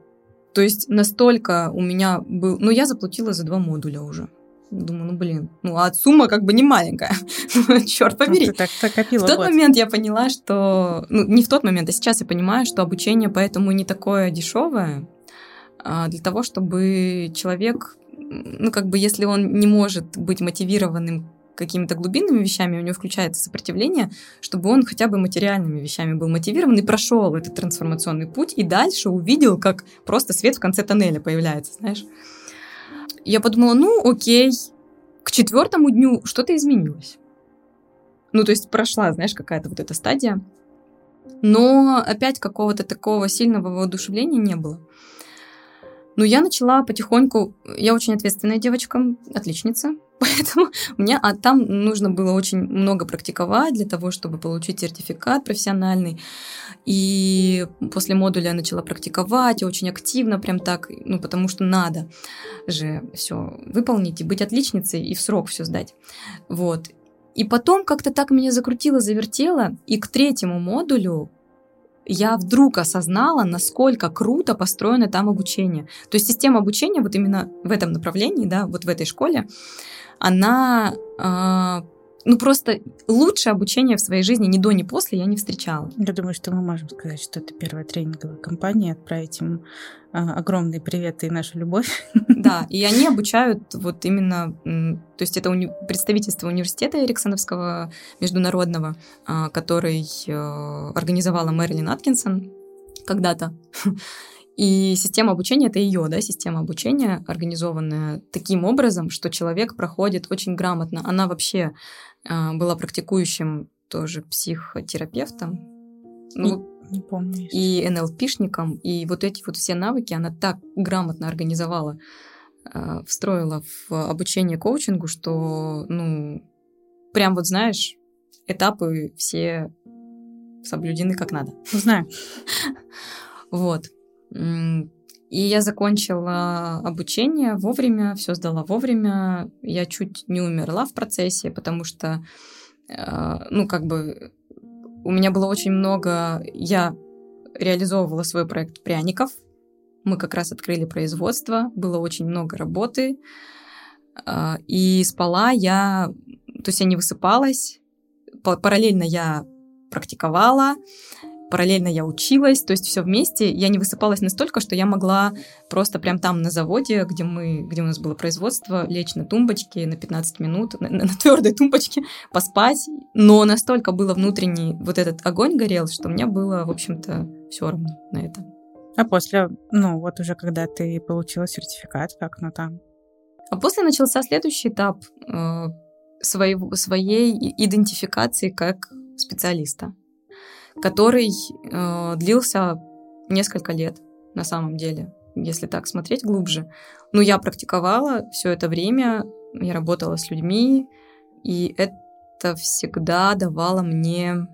То есть настолько у меня был... Ну, я заплатила за два модуля уже. Думаю, ну блин, ну а сумма как бы не маленькая, черт побери. Ну, так копила в тот год. момент я поняла, что, ну не в тот момент, а сейчас я понимаю, что обучение поэтому не такое дешевое, а для того, чтобы человек, ну как бы если он не может быть мотивированным какими-то глубинными вещами, у него включается сопротивление, чтобы он хотя бы материальными вещами был мотивирован и прошел этот трансформационный путь, и дальше увидел, как просто свет в конце тоннеля появляется, знаешь я подумала, ну, окей, к четвертому дню что-то изменилось. Ну, то есть прошла, знаешь, какая-то вот эта стадия. Но опять какого-то такого сильного воодушевления не было. Ну, я начала потихоньку... Я очень ответственная девочка, отличница. Поэтому мне а там нужно было очень много практиковать для того, чтобы получить сертификат профессиональный. И после модуля я начала практиковать очень активно, прям так, ну, потому что надо же все выполнить и быть отличницей, и в срок все сдать. Вот. И потом как-то так меня закрутило, завертело, и к третьему модулю я вдруг осознала, насколько круто построено там обучение. То есть система обучения вот именно в этом направлении, да, вот в этой школе, она э, ну просто лучше обучение в своей жизни ни до, ни после я не встречала. Я думаю, что мы можем сказать, что это первая тренинговая компания, отправить им а, огромные приветы и нашу любовь. Да, и они обучают вот именно, то есть это уни- представительство университета Эриксоновского международного, а, который а, организовала Мэрилин Аткинсон когда-то. И система обучения — это ее, да, система обучения, организованная таким образом, что человек проходит очень грамотно. Она вообще э, была практикующим тоже психотерапевтом. Ну, не помню. И НЛПшником. И вот эти вот все навыки она так грамотно организовала, э, встроила в обучение коучингу, что, ну, прям вот знаешь, этапы все соблюдены как надо. Знаю. Вот. И я закончила обучение вовремя, все сдала вовремя. Я чуть не умерла в процессе, потому что, э, ну, как бы, у меня было очень много... Я реализовывала свой проект пряников. Мы как раз открыли производство, было очень много работы. Э, и спала я... То есть я не высыпалась. Параллельно я практиковала, параллельно я училась, то есть все вместе. Я не высыпалась настолько, что я могла просто прям там на заводе, где мы, где у нас было производство, лечь на тумбочке на 15 минут, на, на твердой тумбочке, поспать. Но настолько было внутренний вот этот огонь горел, что мне было, в общем-то, все равно на это. А после, ну вот уже когда ты получила сертификат, как оно там? А после начался следующий этап э, своей, своей идентификации как специалиста который э, длился несколько лет на самом деле, если так смотреть глубже. Но я практиковала все это время, я работала с людьми, и это всегда давало мне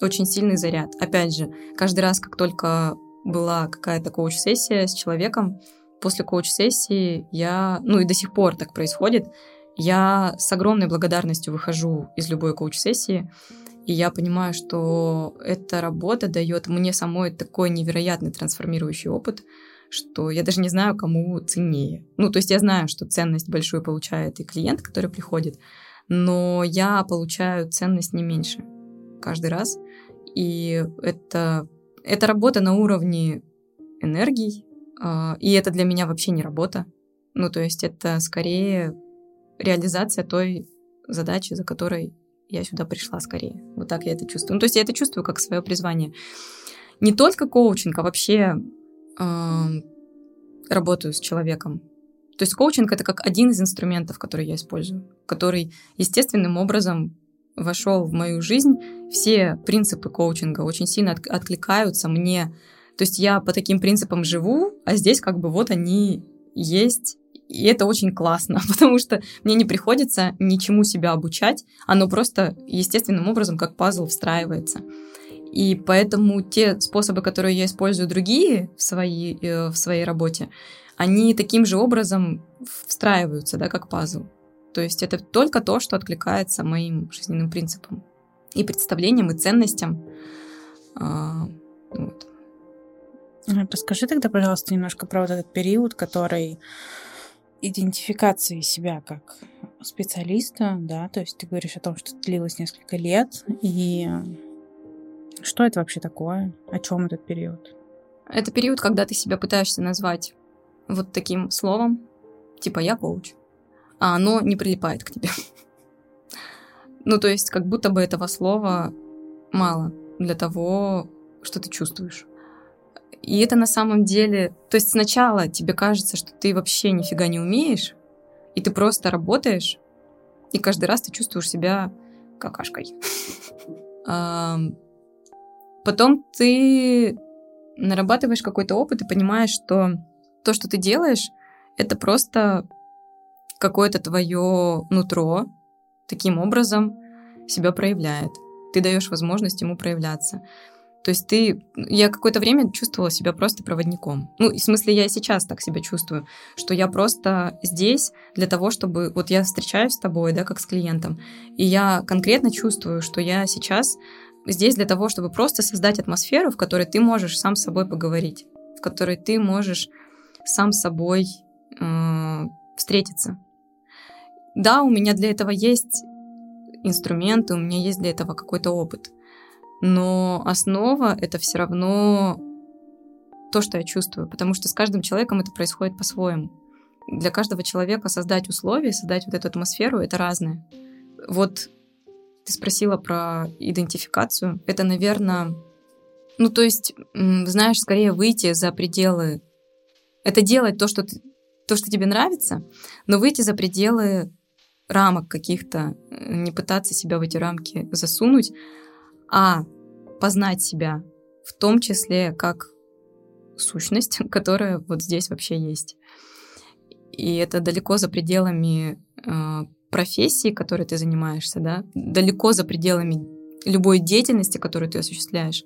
очень сильный заряд. Опять же, каждый раз, как только была какая-то коуч-сессия с человеком, после коуч-сессии я, ну и до сих пор так происходит, я с огромной благодарностью выхожу из любой коуч-сессии, и я понимаю, что эта работа дает мне самой такой невероятный трансформирующий опыт, что я даже не знаю, кому ценнее. Ну, то есть я знаю, что ценность большую получает и клиент, который приходит, но я получаю ценность не меньше каждый раз. И это, это работа на уровне энергий, а, и это для меня вообще не работа. Ну, то есть это скорее реализация той задачи, за которой я сюда пришла скорее. Вот так я это чувствую. Ну, то есть я это чувствую как свое призвание. Не только коучинг, а вообще э, работаю с человеком. То есть коучинг это как один из инструментов, который я использую, который естественным образом вошел в мою жизнь. Все принципы коучинга очень сильно от, откликаются мне. То есть я по таким принципам живу, а здесь как бы вот они есть и это очень классно, потому что мне не приходится ничему себя обучать, оно просто естественным образом как пазл встраивается. И поэтому те способы, которые я использую другие в своей, э, в своей работе, они таким же образом встраиваются, да, как пазл. То есть это только то, что откликается моим жизненным принципам и представлениям, и ценностям. А, вот. Расскажи тогда, пожалуйста, немножко про вот этот период, который идентификации себя как специалиста, да, то есть ты говоришь о том, что это длилось несколько лет, и что это вообще такое, о чем этот период? Это период, когда ты себя пытаешься назвать вот таким словом, типа «я коуч», а оно не прилипает к тебе. Ну, то есть, как будто бы этого слова мало для того, что ты чувствуешь. И это на самом деле... То есть сначала тебе кажется, что ты вообще нифига не умеешь, и ты просто работаешь, и каждый раз ты чувствуешь себя какашкой. Потом ты нарабатываешь какой-то опыт и понимаешь, что то, что ты делаешь, это просто какое-то твое нутро таким образом себя проявляет. Ты даешь возможность ему проявляться. То есть ты... Я какое-то время чувствовала себя просто проводником. Ну, в смысле, я сейчас так себя чувствую, что я просто здесь для того, чтобы... Вот я встречаюсь с тобой, да, как с клиентом, и я конкретно чувствую, что я сейчас здесь для того, чтобы просто создать атмосферу, в которой ты можешь сам с собой поговорить, в которой ты можешь сам с собой э, встретиться. Да, у меня для этого есть инструменты, у меня есть для этого какой-то опыт. Но основа — это все равно то, что я чувствую, потому что с каждым человеком это происходит по-своему. Для каждого человека создать условия, создать вот эту атмосферу — это разное. Вот ты спросила про идентификацию. Это, наверное, ну, то есть, знаешь, скорее выйти за пределы. Это делать то, что, ты, то, что тебе нравится, но выйти за пределы рамок каких-то, э, не пытаться себя в эти рамки засунуть, а познать себя, в том числе как сущность, которая вот здесь вообще есть. И это далеко за пределами э, профессии, которой ты занимаешься, да, далеко за пределами любой деятельности, которую ты осуществляешь,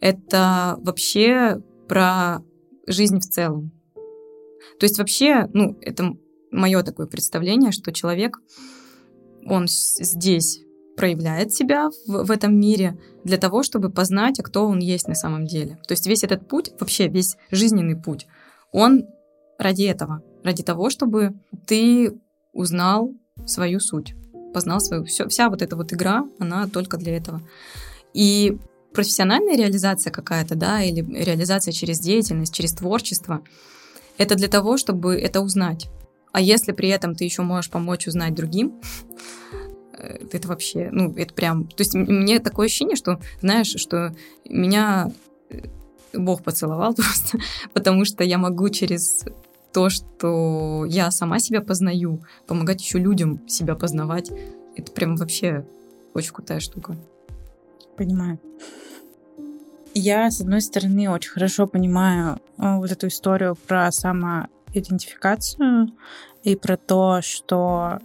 это вообще про жизнь в целом. То есть вообще, ну, это мое такое представление, что человек, он здесь проявляет себя в, в этом мире для того, чтобы познать, а кто он есть на самом деле. То есть весь этот путь, вообще весь жизненный путь, он ради этого, ради того, чтобы ты узнал свою суть, познал свою... Все, вся вот эта вот игра, она только для этого. И профессиональная реализация какая-то, да, или реализация через деятельность, через творчество, это для того, чтобы это узнать. А если при этом ты еще можешь помочь узнать другим, это вообще, ну, это прям... То есть мне такое ощущение, что, знаешь, что меня э, Бог поцеловал просто, потому что я могу через то, что я сама себя познаю, помогать еще людям себя познавать. Это прям вообще очень крутая штука. Понимаю. Я, с одной стороны, очень хорошо понимаю э, вот эту историю про самоидентификацию и про то, что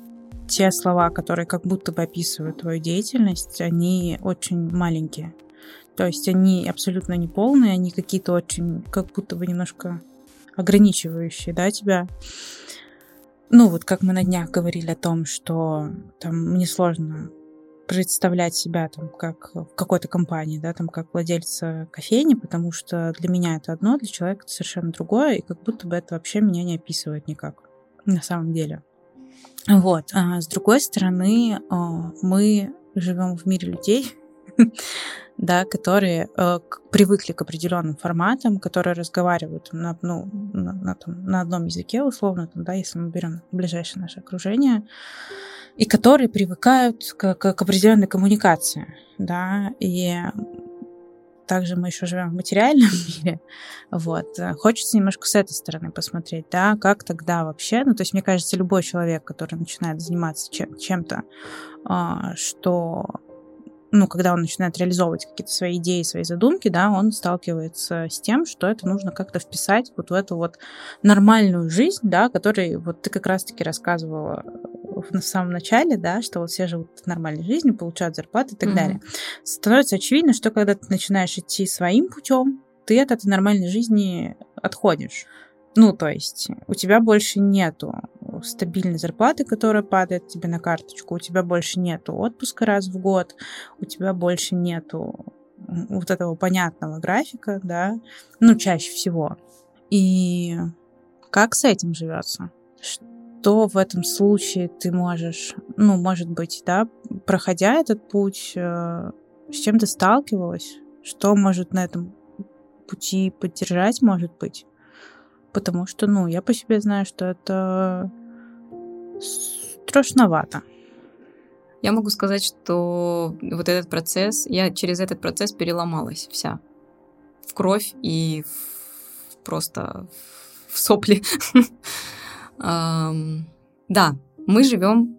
те слова, которые как будто бы описывают твою деятельность, они очень маленькие. То есть они абсолютно не полные, они какие-то очень, как будто бы немножко ограничивающие, да, тебя. Ну, вот как мы на днях говорили о том, что там мне сложно представлять себя там как в какой-то компании, да, там как владельца кофейни, потому что для меня это одно, для человека это совершенно другое, и как будто бы это вообще меня не описывает никак на самом деле. Вот. А с другой стороны, а, мы живем в мире людей, да, которые э, привыкли к определенным форматам, которые разговаривают на, ну, на, на, там, на одном языке, условно, там, да, если мы берем ближайшее наше окружение, и которые привыкают к, к, к определенной коммуникации, да, и также мы еще живем в материальном мире, вот, хочется немножко с этой стороны посмотреть, да, как тогда вообще, ну, то есть, мне кажется, любой человек, который начинает заниматься чем- чем-то, а, что ну, когда он начинает реализовывать какие-то свои идеи, свои задумки, да, он сталкивается с тем, что это нужно как-то вписать вот в эту вот нормальную жизнь, да, которой вот ты как раз-таки рассказывала на самом начале, да, что вот все живут нормальной жизнью, получают зарплаты и так mm-hmm. далее. Становится очевидно, что когда ты начинаешь идти своим путем, ты от этой нормальной жизни отходишь. Ну, то есть у тебя больше нету стабильной зарплаты, которая падает тебе на карточку, у тебя больше нету отпуска раз в год, у тебя больше нету вот этого понятного графика, да, ну, чаще всего. И как с этим живется? Что в этом случае ты можешь, ну, может быть, да, проходя этот путь, э, с чем ты сталкивалась? Что может на этом пути поддержать, может быть? Потому что, ну, я по себе знаю, что это страшновато. Я могу сказать, что вот этот процесс, я через этот процесс переломалась вся. В кровь и в, просто в сопли. Да, мы живем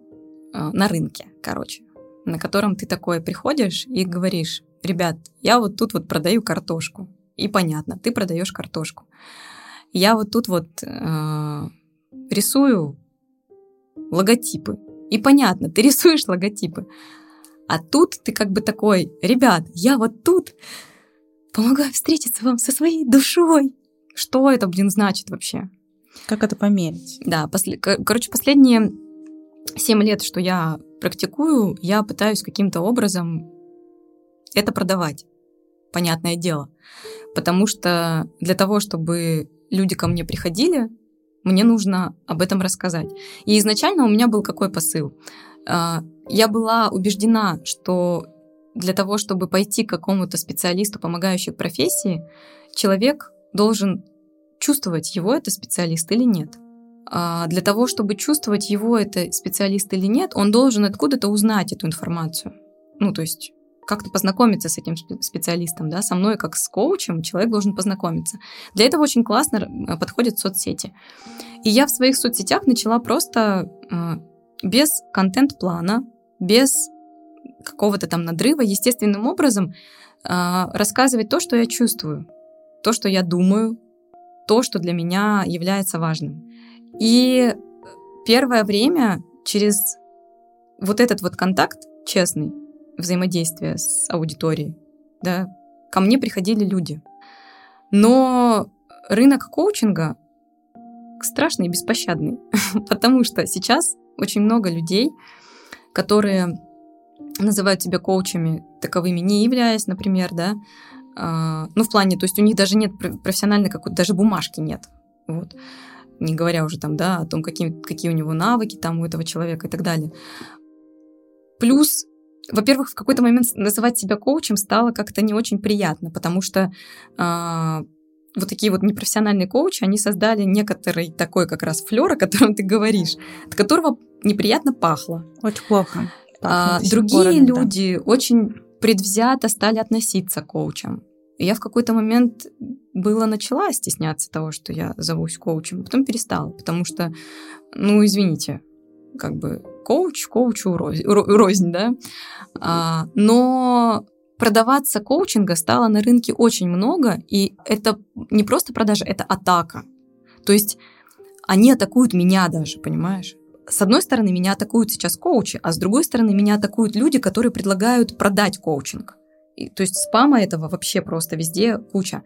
а, на рынке, короче, на котором ты такой приходишь и говоришь, ребят, я вот тут вот продаю картошку. И понятно, ты продаешь картошку. Я вот тут вот э, рисую логотипы. И понятно, ты рисуешь логотипы. А тут ты как бы такой, ребят, я вот тут помогаю встретиться вам со своей душой. Что это, блин, значит вообще? Как это померить? Да, после, короче, последние семь лет, что я практикую, я пытаюсь каким-то образом это продавать. Понятное дело. Потому что для того, чтобы люди ко мне приходили, мне нужно об этом рассказать. И изначально у меня был какой посыл? А, я была убеждена, что для того, чтобы пойти к какому-то специалисту, помогающей профессии, человек должен чувствовать, его это специалист или нет. А для того, чтобы чувствовать, его это специалист или нет, он должен откуда-то узнать эту информацию. Ну, то есть как-то познакомиться с этим специалистом, да, со мной как с коучем человек должен познакомиться. Для этого очень классно э, подходят соцсети. И я в своих соцсетях начала просто э, без контент-плана, без какого-то там надрыва, естественным образом э, рассказывать то, что я чувствую, то, что я думаю, то, что для меня является важным. И первое время через вот этот вот контакт честный, взаимодействие с аудиторией, да, ко мне приходили люди. Но рынок коучинга страшный и беспощадный, потому что сейчас очень много людей, которые называют себя коучами таковыми, не являясь, например, да, ну, в плане, то есть у них даже нет профессиональной какой-то, даже бумажки нет, вот, не говоря уже там, да, о том, какие, какие у него навыки там у этого человека и так далее. Плюс во-первых, в какой-то момент называть себя коучем стало как-то не очень приятно, потому что э, вот такие вот непрофессиональные коучи, они создали некоторый такой как раз флер, о котором ты говоришь, от которого неприятно пахло. Очень плохо. А, другие городе, люди да. очень предвзято стали относиться к коучам. И я в какой-то момент было начала стесняться того, что я зовусь коучем, потом перестала, потому что, ну, извините, как бы коуч коучу рознь, рознь да. А, но продаваться коучинга стало на рынке очень много, и это не просто продажа, это атака. То есть они атакуют меня даже, понимаешь? С одной стороны, меня атакуют сейчас коучи, а с другой стороны, меня атакуют люди, которые предлагают продать коучинг. И, то есть спама этого вообще просто везде куча.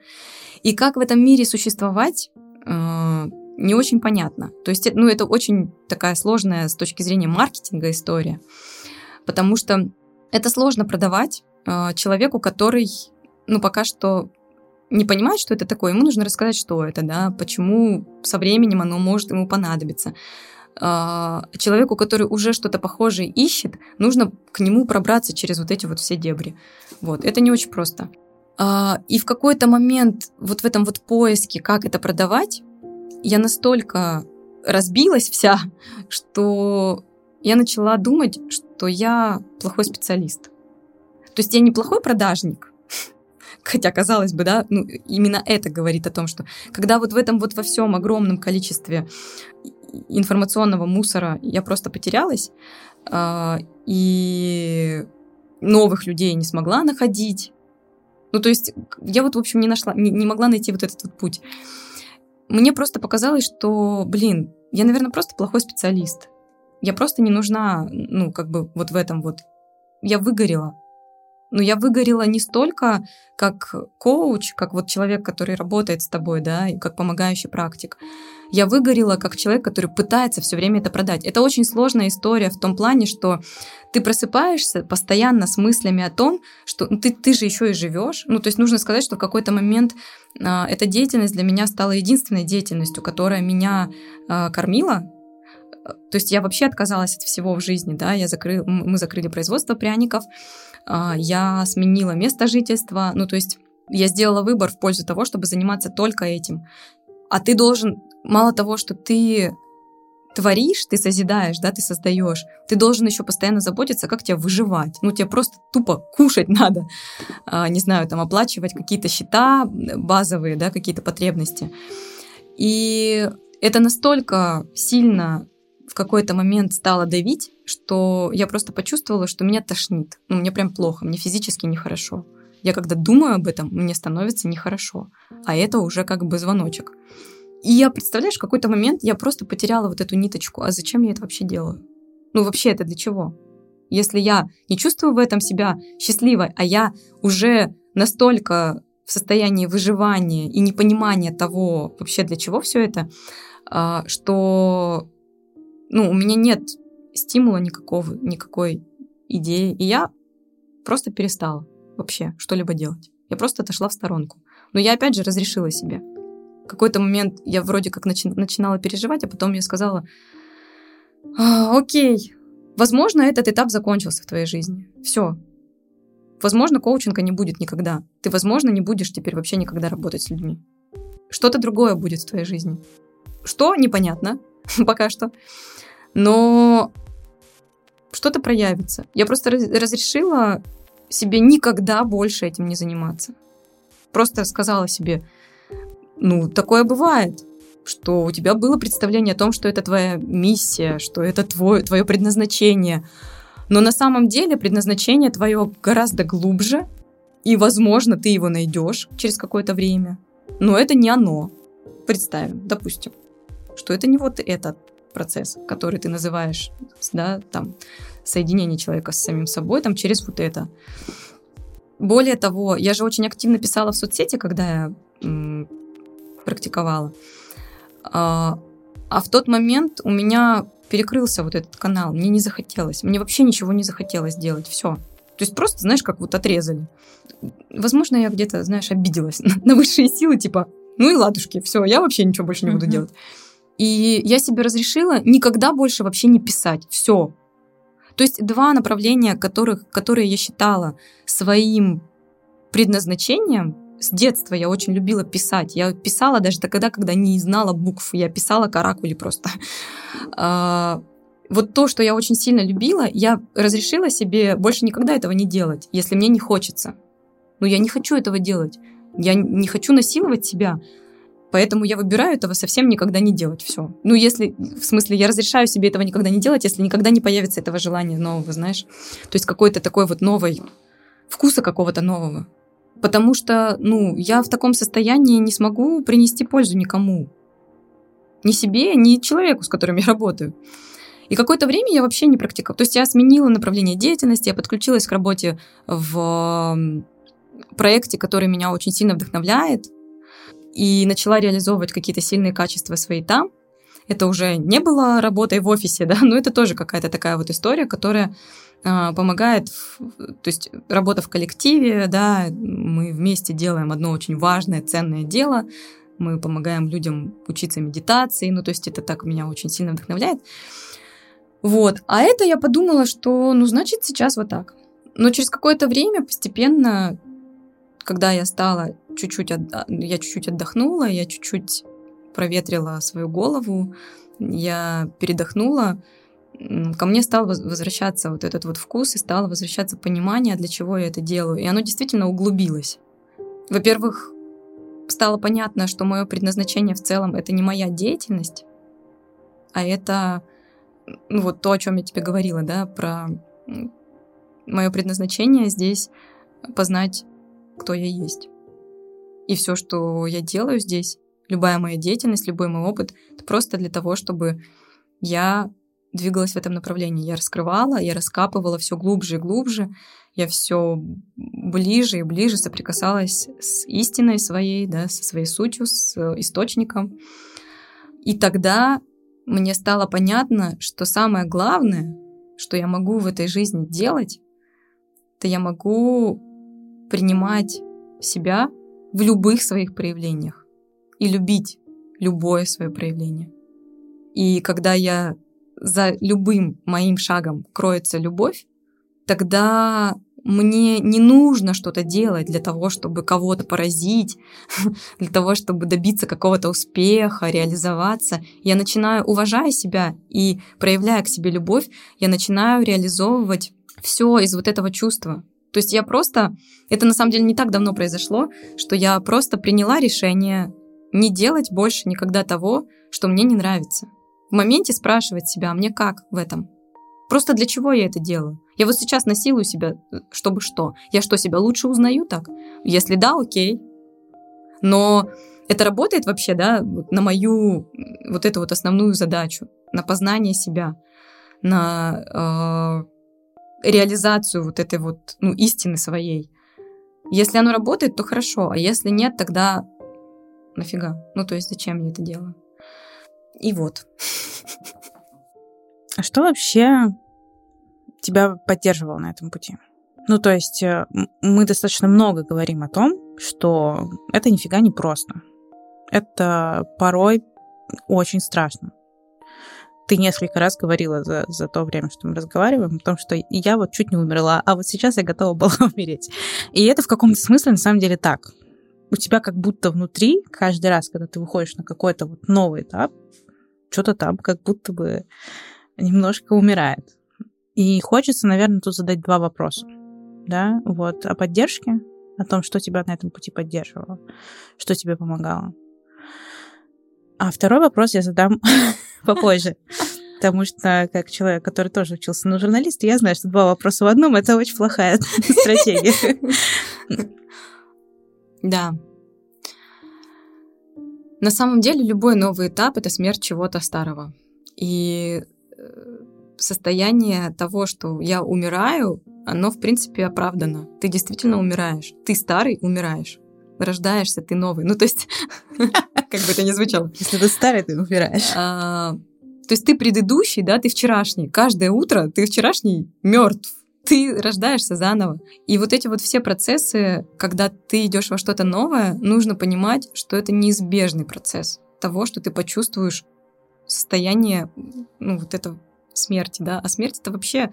И как в этом мире существовать, э, не очень понятно. То есть, ну, это очень такая сложная с точки зрения маркетинга история, потому что это сложно продавать э, человеку, который, ну, пока что не понимает, что это такое, ему нужно рассказать, что это, да, почему со временем оно может ему понадобиться. Э, человеку, который уже что-то похожее ищет, нужно к нему пробраться через вот эти вот все дебри. Вот, это не очень просто. Э, и в какой-то момент вот в этом вот поиске, как это продавать, я настолько разбилась вся, что я начала думать, что я плохой специалист. То есть я не плохой продажник, хотя, казалось бы, да, ну, именно это говорит о том, что когда вот в этом вот во всем огромном количестве информационного мусора я просто потерялась, э, и новых людей не смогла находить. Ну, то есть я вот, в общем, не нашла, не, не могла найти вот этот вот путь. Мне просто показалось, что, блин, я, наверное, просто плохой специалист. Я просто не нужна, ну, как бы вот в этом вот. Я выгорела. Но я выгорела не столько как коуч, как вот человек, который работает с тобой, да, и как помогающий практик. Я выгорела как человек, который пытается все время это продать. Это очень сложная история в том плане, что ты просыпаешься постоянно с мыслями о том, что ну, ты, ты же еще и живешь. Ну, то есть нужно сказать, что в какой-то момент э, эта деятельность для меня стала единственной деятельностью, которая меня э, кормила, то есть я вообще отказалась от всего в жизни, да, я закрыл, мы закрыли производство пряников, а, я сменила место жительства, ну, то есть я сделала выбор в пользу того, чтобы заниматься только этим. А ты должен, мало того, что ты творишь, ты созидаешь, да, ты создаешь, ты должен еще постоянно заботиться, как тебе выживать. Ну, тебе просто тупо кушать надо, а, не знаю, там, оплачивать какие-то счета базовые, да, какие-то потребности. И это настолько сильно в какой-то момент стало давить, что я просто почувствовала, что меня тошнит. Ну, мне прям плохо, мне физически нехорошо. Я когда думаю об этом, мне становится нехорошо. А это уже как бы звоночек. И я, представляешь, в какой-то момент я просто потеряла вот эту ниточку. А зачем я это вообще делаю? Ну, вообще это для чего? Если я не чувствую в этом себя счастливой, а я уже настолько в состоянии выживания и непонимания того вообще для чего все это, а, что ну, у меня нет стимула никакого, никакой идеи, и я просто перестала вообще что-либо делать. Я просто отошла в сторонку. Но я опять же разрешила себе. Какой-то момент я вроде как начи- начинала переживать, а потом я сказала, «А, окей, возможно, этот этап закончился в твоей жизни. Все. Возможно, коучинга не будет никогда. Ты, возможно, не будешь теперь вообще никогда работать с людьми. Что-то другое будет в твоей жизни. Что, непонятно пока что. Но что-то проявится. Я просто разрешила себе никогда больше этим не заниматься. Просто сказала себе, ну, такое бывает, что у тебя было представление о том, что это твоя миссия, что это твое, твое предназначение. Но на самом деле предназначение твое гораздо глубже, и, возможно, ты его найдешь через какое-то время. Но это не оно. Представим, допустим, что это не вот этот процесс, который ты называешь, да, там, соединение человека с самим собой, там, через вот это. Более того, я же очень активно писала в соцсети, когда я практиковала. А, а в тот момент у меня перекрылся вот этот канал. Мне не захотелось. Мне вообще ничего не захотелось делать. Все. То есть просто, знаешь, как вот отрезали. Возможно, я где-то, знаешь, обиделась на, высшие силы, типа, ну и ладушки, все, я вообще ничего больше не буду делать. И я себе разрешила никогда больше вообще не писать. Все. То есть два направления, которых, которые я считала своим предназначением, с детства я очень любила писать. Я писала даже тогда, когда не знала букв. Я писала каракули просто. А, вот то, что я очень сильно любила, я разрешила себе больше никогда этого не делать, если мне не хочется. Но я не хочу этого делать. Я не хочу насиловать себя. Поэтому я выбираю этого совсем никогда не делать. Все. Ну, если, в смысле, я разрешаю себе этого никогда не делать, если никогда не появится этого желания нового, знаешь. То есть какой-то такой вот новый, вкуса какого-то нового. Потому что, ну, я в таком состоянии не смогу принести пользу никому. Ни себе, ни человеку, с которым я работаю. И какое-то время я вообще не практиковала. То есть я сменила направление деятельности, я подключилась к работе в проекте, который меня очень сильно вдохновляет, и начала реализовывать какие-то сильные качества свои там. Это уже не было работой в офисе, да, но это тоже какая-то такая вот история, которая помогает, то есть работа в коллективе, да, мы вместе делаем одно очень важное, ценное дело, мы помогаем людям учиться медитации, ну, то есть это так меня очень сильно вдохновляет. Вот, а это я подумала, что, ну, значит, сейчас вот так. Но через какое-то время постепенно, когда я стала чуть-чуть, от... я чуть-чуть отдохнула, я чуть-чуть проветрила свою голову, я передохнула, ко мне стал возвращаться вот этот вот вкус и стало возвращаться понимание, для чего я это делаю. И оно действительно углубилось. Во-первых, стало понятно, что мое предназначение в целом это не моя деятельность, а это ну, вот то, о чем я тебе говорила, да, про мое предназначение здесь познать, кто я есть. И все, что я делаю здесь, любая моя деятельность, любой мой опыт, это просто для того, чтобы я двигалась в этом направлении. Я раскрывала, я раскапывала все глубже и глубже, я все ближе и ближе соприкасалась с истиной своей, да, со своей сутью, с источником. И тогда мне стало понятно, что самое главное, что я могу в этой жизни делать, это я могу принимать себя в любых своих проявлениях и любить любое свое проявление. И когда я за любым моим шагом кроется любовь, тогда мне не нужно что-то делать для того, чтобы кого-то поразить, для того, чтобы добиться какого-то успеха, реализоваться. Я начинаю, уважая себя и проявляя к себе любовь, я начинаю реализовывать все из вот этого чувства, то есть я просто, это на самом деле не так давно произошло, что я просто приняла решение не делать больше никогда того, что мне не нравится. В моменте спрашивать себя, а мне как в этом? Просто для чего я это делаю? Я вот сейчас насилую себя, чтобы что? Я что, себя лучше узнаю так? Если да, окей. Но это работает вообще, да, на мою вот эту вот основную задачу, на познание себя, на э, реализацию вот этой вот ну, истины своей. Если оно работает, то хорошо, а если нет, тогда нафига? Ну, то есть зачем я это делаю? И вот. А что вообще тебя поддерживало на этом пути? Ну, то есть э, мы достаточно много говорим о том, что это нифига не просто. Это порой очень страшно. Ты несколько раз говорила за, за то время, что мы разговариваем, о том, что я вот чуть не умерла, а вот сейчас я готова была умереть. И это в каком-то смысле на самом деле так. У тебя как будто внутри, каждый раз, когда ты выходишь на какой-то вот новый этап, что-то там как будто бы немножко умирает. И хочется, наверное, тут задать два вопроса. Да, вот о поддержке, о том, что тебя на этом пути поддерживало, что тебе помогало. А второй вопрос я задам попозже. Потому что, как человек, который тоже учился на журналиста, я знаю, что два вопроса в одном — это очень плохая стратегия. Да. На самом деле любой новый этап — это смерть чего-то старого. И э, состояние того, что я умираю, оно, в принципе, оправдано. Ты действительно умираешь. Ты старый, умираешь. Рождаешься, ты новый. Ну, то есть, как бы это ни звучало. Если ты старый, ты умираешь. А, то есть ты предыдущий, да, ты вчерашний. Каждое утро ты вчерашний мертв. Ты рождаешься заново. И вот эти вот все процессы, когда ты идешь во что-то новое, нужно понимать, что это неизбежный процесс того, что ты почувствуешь состояние ну, вот этого смерти, да, а смерть это вообще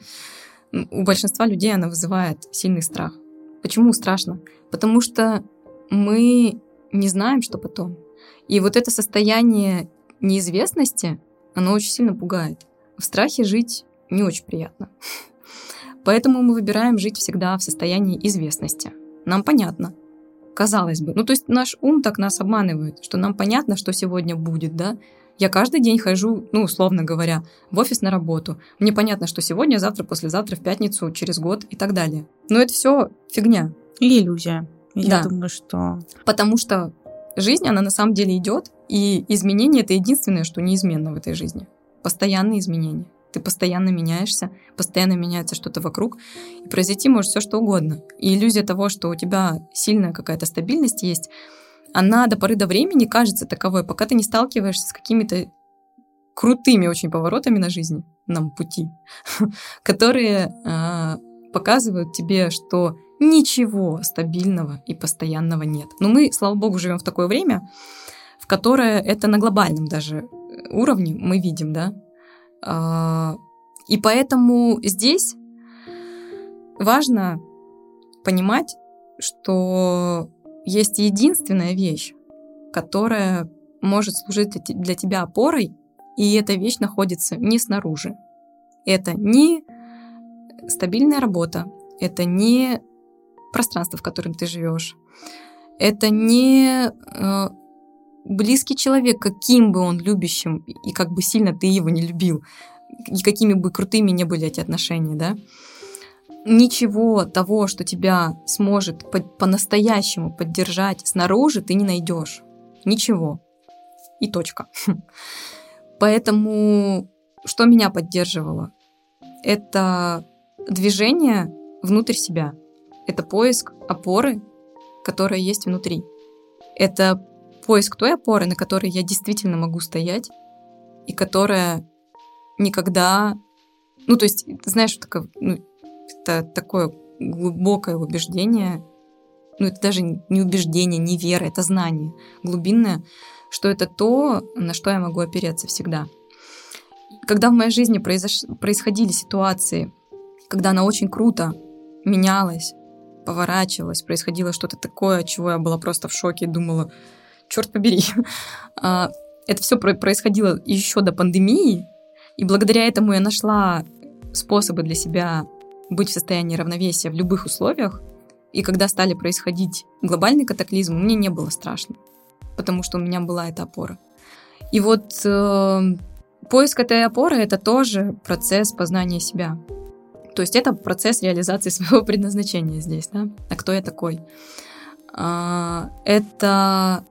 у большинства людей она вызывает сильный страх. Почему страшно? Потому что мы не знаем, что потом. И вот это состояние неизвестности, оно очень сильно пугает. В страхе жить не очень приятно. Поэтому мы выбираем жить всегда в состоянии известности. Нам понятно. Казалось бы. Ну, то есть наш ум так нас обманывает, что нам понятно, что сегодня будет, да? Я каждый день хожу, ну, условно говоря, в офис на работу. Мне понятно, что сегодня, завтра, послезавтра, в пятницу, через год и так далее. Но это все фигня. И иллюзия. Я да. думаю, что... Потому что жизнь, она на самом деле идет, и изменения — это единственное, что неизменно в этой жизни. Постоянные изменения. Ты постоянно меняешься, постоянно меняется что-то вокруг, и произойти может все что угодно. И иллюзия того, что у тебя сильная какая-то стабильность есть, она до поры до времени кажется таковой, пока ты не сталкиваешься с какими-то крутыми очень поворотами на жизни, нам пути, которые э, показывают тебе, что ничего стабильного и постоянного нет. Но мы, слава богу, живем в такое время, в которое это на глобальном даже уровне мы видим, да. Э, и поэтому здесь важно понимать, что есть единственная вещь, которая может служить для тебя опорой, и эта вещь находится не снаружи. Это не стабильная работа, это не пространство, в котором ты живешь, это не э, близкий человек, каким бы он любящим и как бы сильно ты его не любил, и какими бы крутыми не были эти отношения, да, ничего того, что тебя сможет по-настоящему поддержать снаружи, ты не найдешь. Ничего. И точка. Поэтому что меня поддерживало? Это движение внутрь себя. Это поиск опоры, которая есть внутри. Это поиск той опоры, на которой я действительно могу стоять, и которая никогда... Ну, то есть, знаешь, такая, ну, это такое глубокое убеждение, ну это даже не убеждение, не вера, это знание глубинное, что это то, на что я могу опереться всегда. Когда в моей жизни произош... происходили ситуации, когда она очень круто менялась, поворачивалась, происходило что-то такое, от чего я была просто в шоке и думала, черт побери. А, это все происходило еще до пандемии, и благодаря этому я нашла способы для себя быть в состоянии равновесия в любых условиях. И когда стали происходить глобальные катаклизмы, мне не было страшно, потому что у меня была эта опора. И вот э, поиск этой опоры это тоже процесс познания себя. То есть это процесс реализации своего предназначения здесь, да? А кто я такой? А, это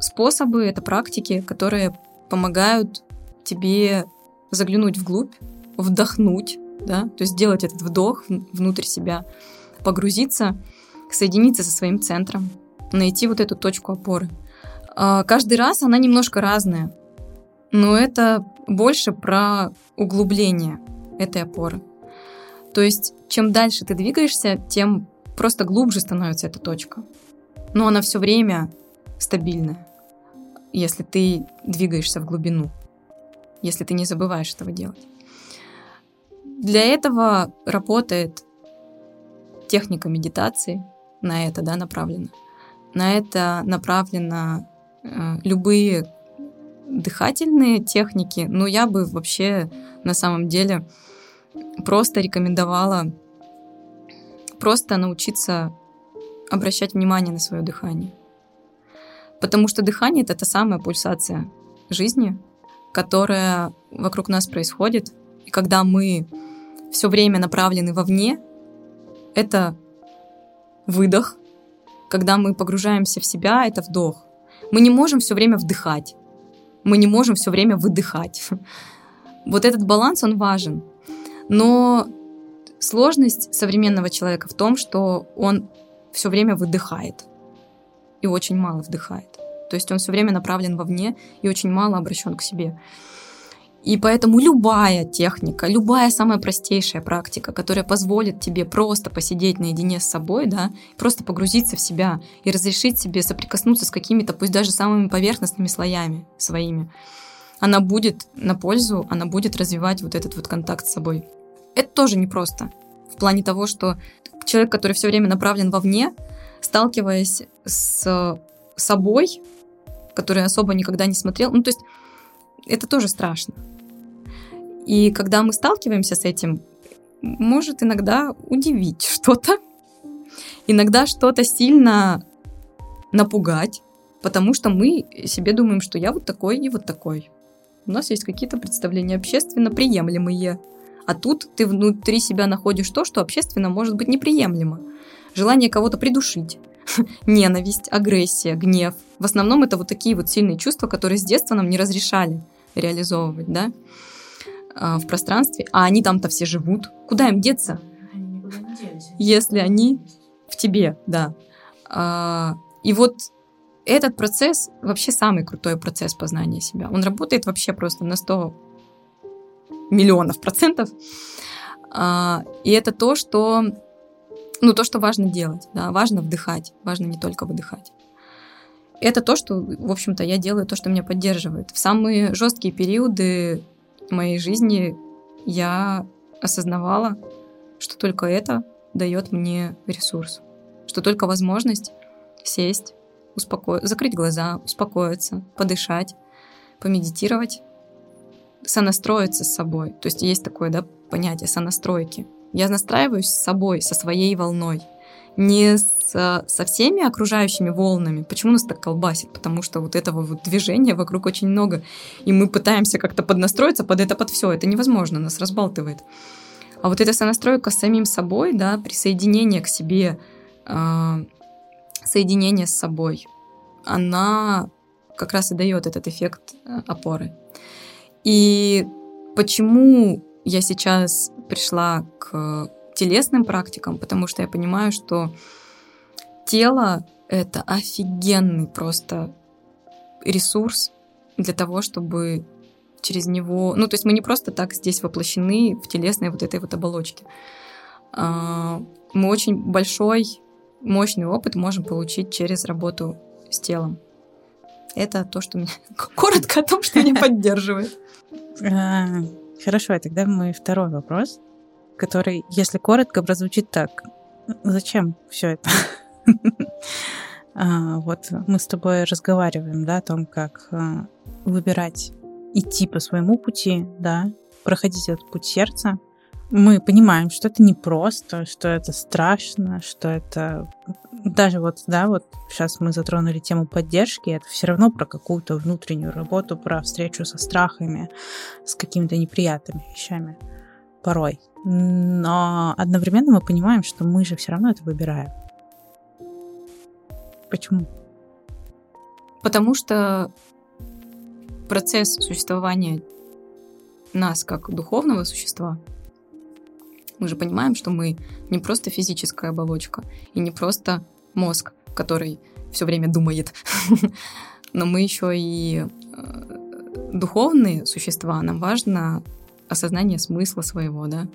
способы, это практики, которые помогают тебе заглянуть вглубь, вдохнуть, да, то есть сделать этот вдох внутрь себя, погрузиться, соединиться со своим центром, найти вот эту точку опоры. А, каждый раз она немножко разная, но это больше про углубление этой опоры. То есть, чем дальше ты двигаешься, тем просто глубже становится эта точка. Но она все время стабильная, если ты двигаешься в глубину, если ты не забываешь этого делать. Для этого работает техника медитации, на это да, направлена. На это направлено э, любые дыхательные техники, но я бы вообще на самом деле просто рекомендовала просто научиться обращать внимание на свое дыхание. Потому что дыхание — это та самая пульсация жизни, которая вокруг нас происходит. И когда мы все время направлены вовне, это выдох. Когда мы погружаемся в себя, это вдох. Мы не можем все время вдыхать. Мы не можем все время выдыхать. Вот этот баланс, он важен. Но сложность современного человека в том, что он все время выдыхает и очень мало вдыхает. То есть он все время направлен вовне и очень мало обращен к себе. И поэтому любая техника, любая самая простейшая практика, которая позволит тебе просто посидеть наедине с собой, да, просто погрузиться в себя и разрешить себе соприкоснуться с какими-то, пусть даже самыми поверхностными слоями своими, она будет на пользу, она будет развивать вот этот вот контакт с собой. Это тоже непросто. В плане того, что человек, который все время направлен вовне, сталкиваясь с собой, который особо никогда не смотрел, ну то есть это тоже страшно. И когда мы сталкиваемся с этим, может иногда удивить что-то, иногда что-то сильно напугать, потому что мы себе думаем, что я вот такой и вот такой. У нас есть какие-то представления общественно приемлемые. А тут ты внутри себя находишь то, что общественно может быть неприемлемо. Желание кого-то придушить, ненависть, агрессия, гнев. В основном это вот такие вот сильные чувства, которые с детства нам не разрешали реализовывать, да? А, в пространстве, а они там-то все живут. Куда им деться? Если они в тебе, да. А, и вот этот процесс вообще самый крутой процесс познания себя. Он работает вообще просто на 100 миллионов процентов. А, и это то, что ну, то, что важно делать, да, важно вдыхать, важно не только выдыхать. Это то, что, в общем-то, я делаю, то, что меня поддерживает. В самые жесткие периоды моей жизни я осознавала, что только это дает мне ресурс, что только возможность сесть, успоко... закрыть глаза, успокоиться, подышать, помедитировать, сонастроиться с собой. То есть есть такое да, понятие сонастройки. Я настраиваюсь с собой, со своей волной – не с, со всеми окружающими волнами. Почему нас так колбасит? Потому что вот этого вот движения вокруг очень много, и мы пытаемся как-то поднастроиться под это, под все. Это невозможно, нас разбалтывает. А вот эта сонастройка с самим собой, да, присоединение к себе, э, соединение с собой, она как раз и дает этот эффект э, опоры. И почему я сейчас пришла к телесным практикам, потому что я понимаю, что тело — это офигенный просто ресурс для того, чтобы через него... Ну, то есть мы не просто так здесь воплощены в телесной вот этой вот оболочке. А, мы очень большой, мощный опыт можем получить через работу с телом. Это то, что меня... Коротко о том, что меня поддерживает. Хорошо, а тогда мой второй вопрос который, если коротко, прозвучит так. Зачем все это? А, вот мы с тобой разговариваем, да, о том, как а, выбирать идти по своему пути, да, проходить этот путь сердца. Мы понимаем, что это непросто, что это страшно, что это даже вот, да, вот сейчас мы затронули тему поддержки, это все равно про какую-то внутреннюю работу, про встречу со страхами, с какими-то неприятными вещами порой. Но одновременно мы понимаем, что мы же все равно это выбираем. Почему? Потому что процесс существования нас как духовного существа, мы же понимаем, что мы не просто физическая оболочка и не просто мозг, который все время думает, но мы еще и э, духовные существа, нам важно осознание смысла своего, да,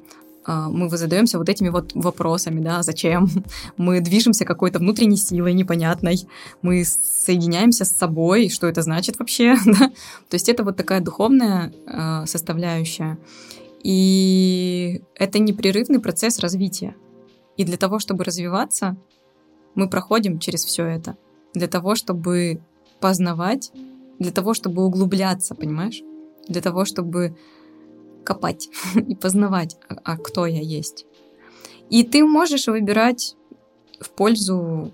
а, мы задаемся вот этими вот вопросами, да, зачем? Мы движемся какой-то внутренней силой непонятной, мы соединяемся с собой, что это значит вообще, да? То есть это вот такая духовная э, составляющая. И это непрерывный процесс развития. И для того, чтобы развиваться, мы проходим через все это. Для того, чтобы познавать, для того, чтобы углубляться, понимаешь? Для того, чтобы копать и познавать, а, а кто я есть. И ты можешь выбирать в пользу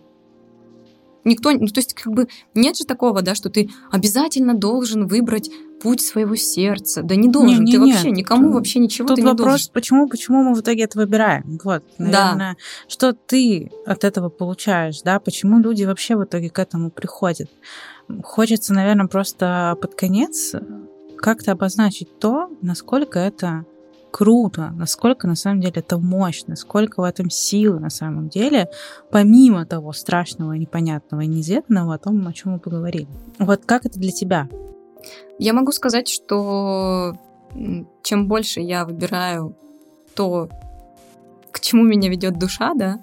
никто, ну, то есть как бы нет же такого, да, что ты обязательно должен выбрать путь своего сердца. Да не должен, не, не, ты нет. вообще никому Тут вообще ничего Тут ты вопрос, не должен. почему, почему мы в итоге это выбираем? Вот, наверное, да. что ты от этого получаешь, да, почему люди вообще в итоге к этому приходят. Хочется, наверное, просто под конец как-то обозначить то, насколько это круто, насколько на самом деле это мощно, сколько в этом силы на самом деле, помимо того страшного, непонятного и неизведанного, о том, о чем мы поговорили. Вот как это для тебя? Я могу сказать, что чем больше я выбираю то, к чему меня ведет душа, да,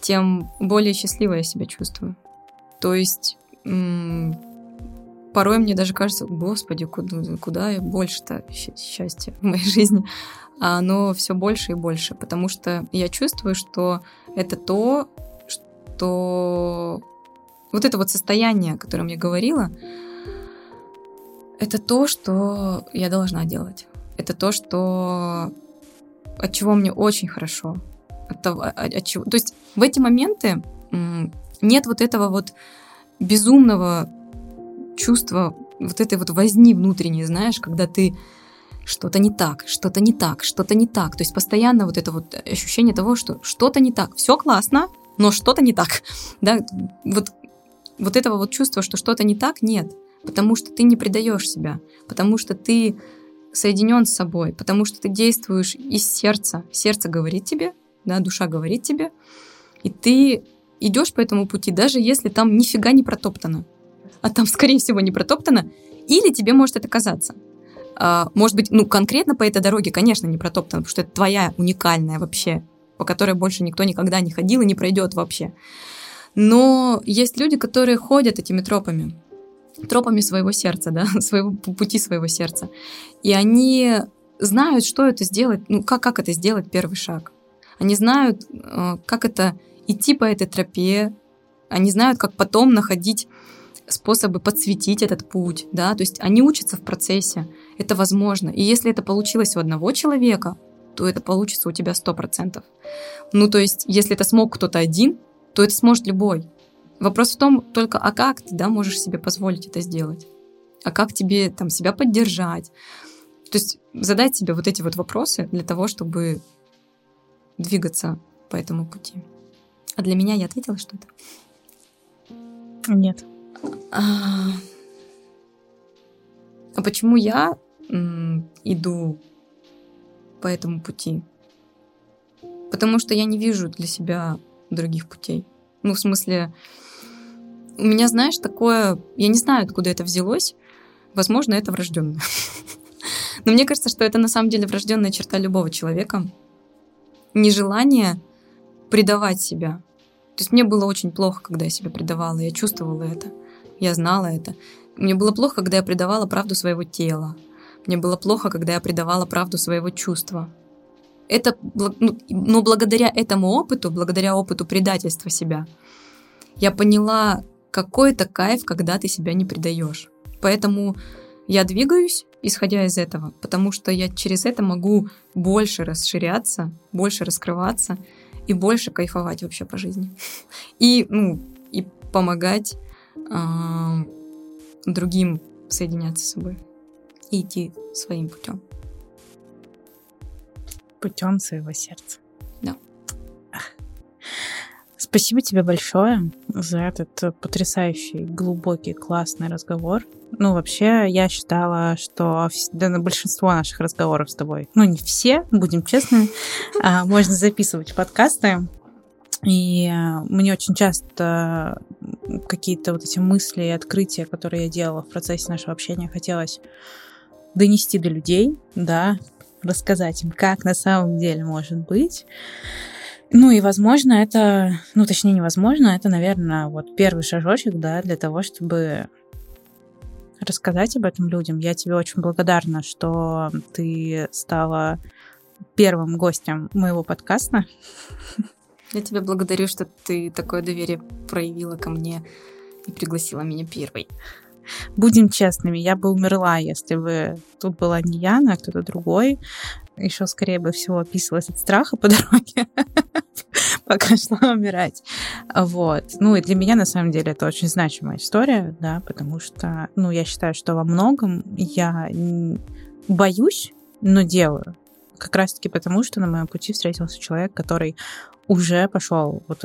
тем более счастливо я себя чувствую. То есть порой мне даже кажется, господи, куда, куда больше-то счастья в моей жизни. А оно все больше и больше, потому что я чувствую, что это то, что вот это вот состояние, о котором я говорила, это то, что я должна делать. Это то, что от чего мне очень хорошо. От того, от, от чего... То есть в эти моменты нет вот этого вот безумного чувство вот этой вот возни внутренней, знаешь, когда ты что-то не так, что-то не так, что-то не так. То есть постоянно вот это вот ощущение того, что что-то не так. Все классно, но что-то не так. Да? Вот, вот этого вот чувства, что что-то не так, нет. Потому что ты не предаешь себя, потому что ты соединен с собой, потому что ты действуешь из сердца. Сердце говорит тебе, да, душа говорит тебе, и ты идешь по этому пути, даже если там нифига не протоптано а там, скорее всего, не протоптано, или тебе может это казаться. А, может быть, ну, конкретно по этой дороге, конечно, не протоптано, потому что это твоя уникальная вообще, по которой больше никто никогда не ходил и не пройдет вообще. Но есть люди, которые ходят этими тропами, тропами своего сердца, да, своего пути своего сердца. И они знают, что это сделать, ну, как, как это сделать первый шаг. Они знают, э, как это идти по этой тропе, они знают, как потом находить способы подсветить этот путь, да, то есть они учатся в процессе, это возможно. И если это получилось у одного человека, то это получится у тебя сто процентов. Ну, то есть, если это смог кто-то один, то это сможет любой. Вопрос в том только, а как ты, да, можешь себе позволить это сделать? А как тебе там себя поддержать? То есть задать себе вот эти вот вопросы для того, чтобы двигаться по этому пути. А для меня я ответила что-то? Нет. А, а почему я иду по этому пути? Потому что я не вижу для себя других путей. Ну, в смысле, у меня, знаешь, такое... Я не знаю, откуда это взялось. Возможно, это врожденное. Но мне кажется, что это на самом деле врожденная черта любого человека. Нежелание предавать себя. То есть мне было очень плохо, когда я себя предавала, я чувствовала это. Я знала это. Мне было плохо, когда я предавала правду своего тела. Мне было плохо, когда я предавала правду своего чувства. Это, ну, но благодаря этому опыту, благодаря опыту предательства себя, я поняла, какой это кайф, когда ты себя не предаешь. Поэтому я двигаюсь, исходя из этого, потому что я через это могу больше расширяться, больше раскрываться и больше кайфовать вообще по жизни. И, ну, и помогать другим соединяться с собой и идти своим путем. Путем своего сердца. Спасибо тебе большое за этот потрясающий, глубокий, классный разговор. Ну, вообще, я считала, что да, на большинство наших разговоров с тобой, ну, не все, будем честны, а, можно записывать подкасты. И э, мне очень часто какие-то вот эти мысли и открытия, которые я делала в процессе нашего общения, хотелось донести до людей, да, рассказать им, как на самом деле может быть. Ну и, возможно, это, ну, точнее, невозможно, это, наверное, вот первый шажочек, да, для того, чтобы рассказать об этом людям. Я тебе очень благодарна, что ты стала первым гостем моего подкаста. Я тебя благодарю, что ты такое доверие проявила ко мне и пригласила меня первой. Будем честными, я бы умерла, если бы тут была не Яна, а кто-то другой. Еще скорее бы всего описывалась от страха по дороге, пока шла умирать. Вот. Ну и для меня, на самом деле, это очень значимая история, да, потому что, ну, я считаю, что во многом я боюсь, но делаю. Как раз-таки потому, что на моем пути встретился человек, который уже пошел вот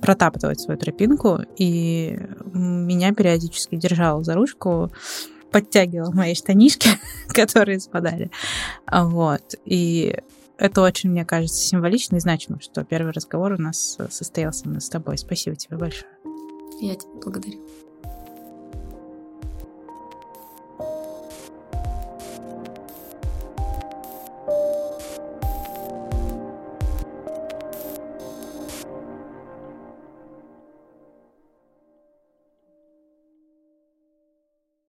протаптывать свою тропинку, и меня периодически держал за ручку, подтягивал мои штанишки, которые спадали. Вот. И это очень, мне кажется, символично и значимо, что первый разговор у нас состоялся с тобой. Спасибо тебе большое. Я тебя благодарю.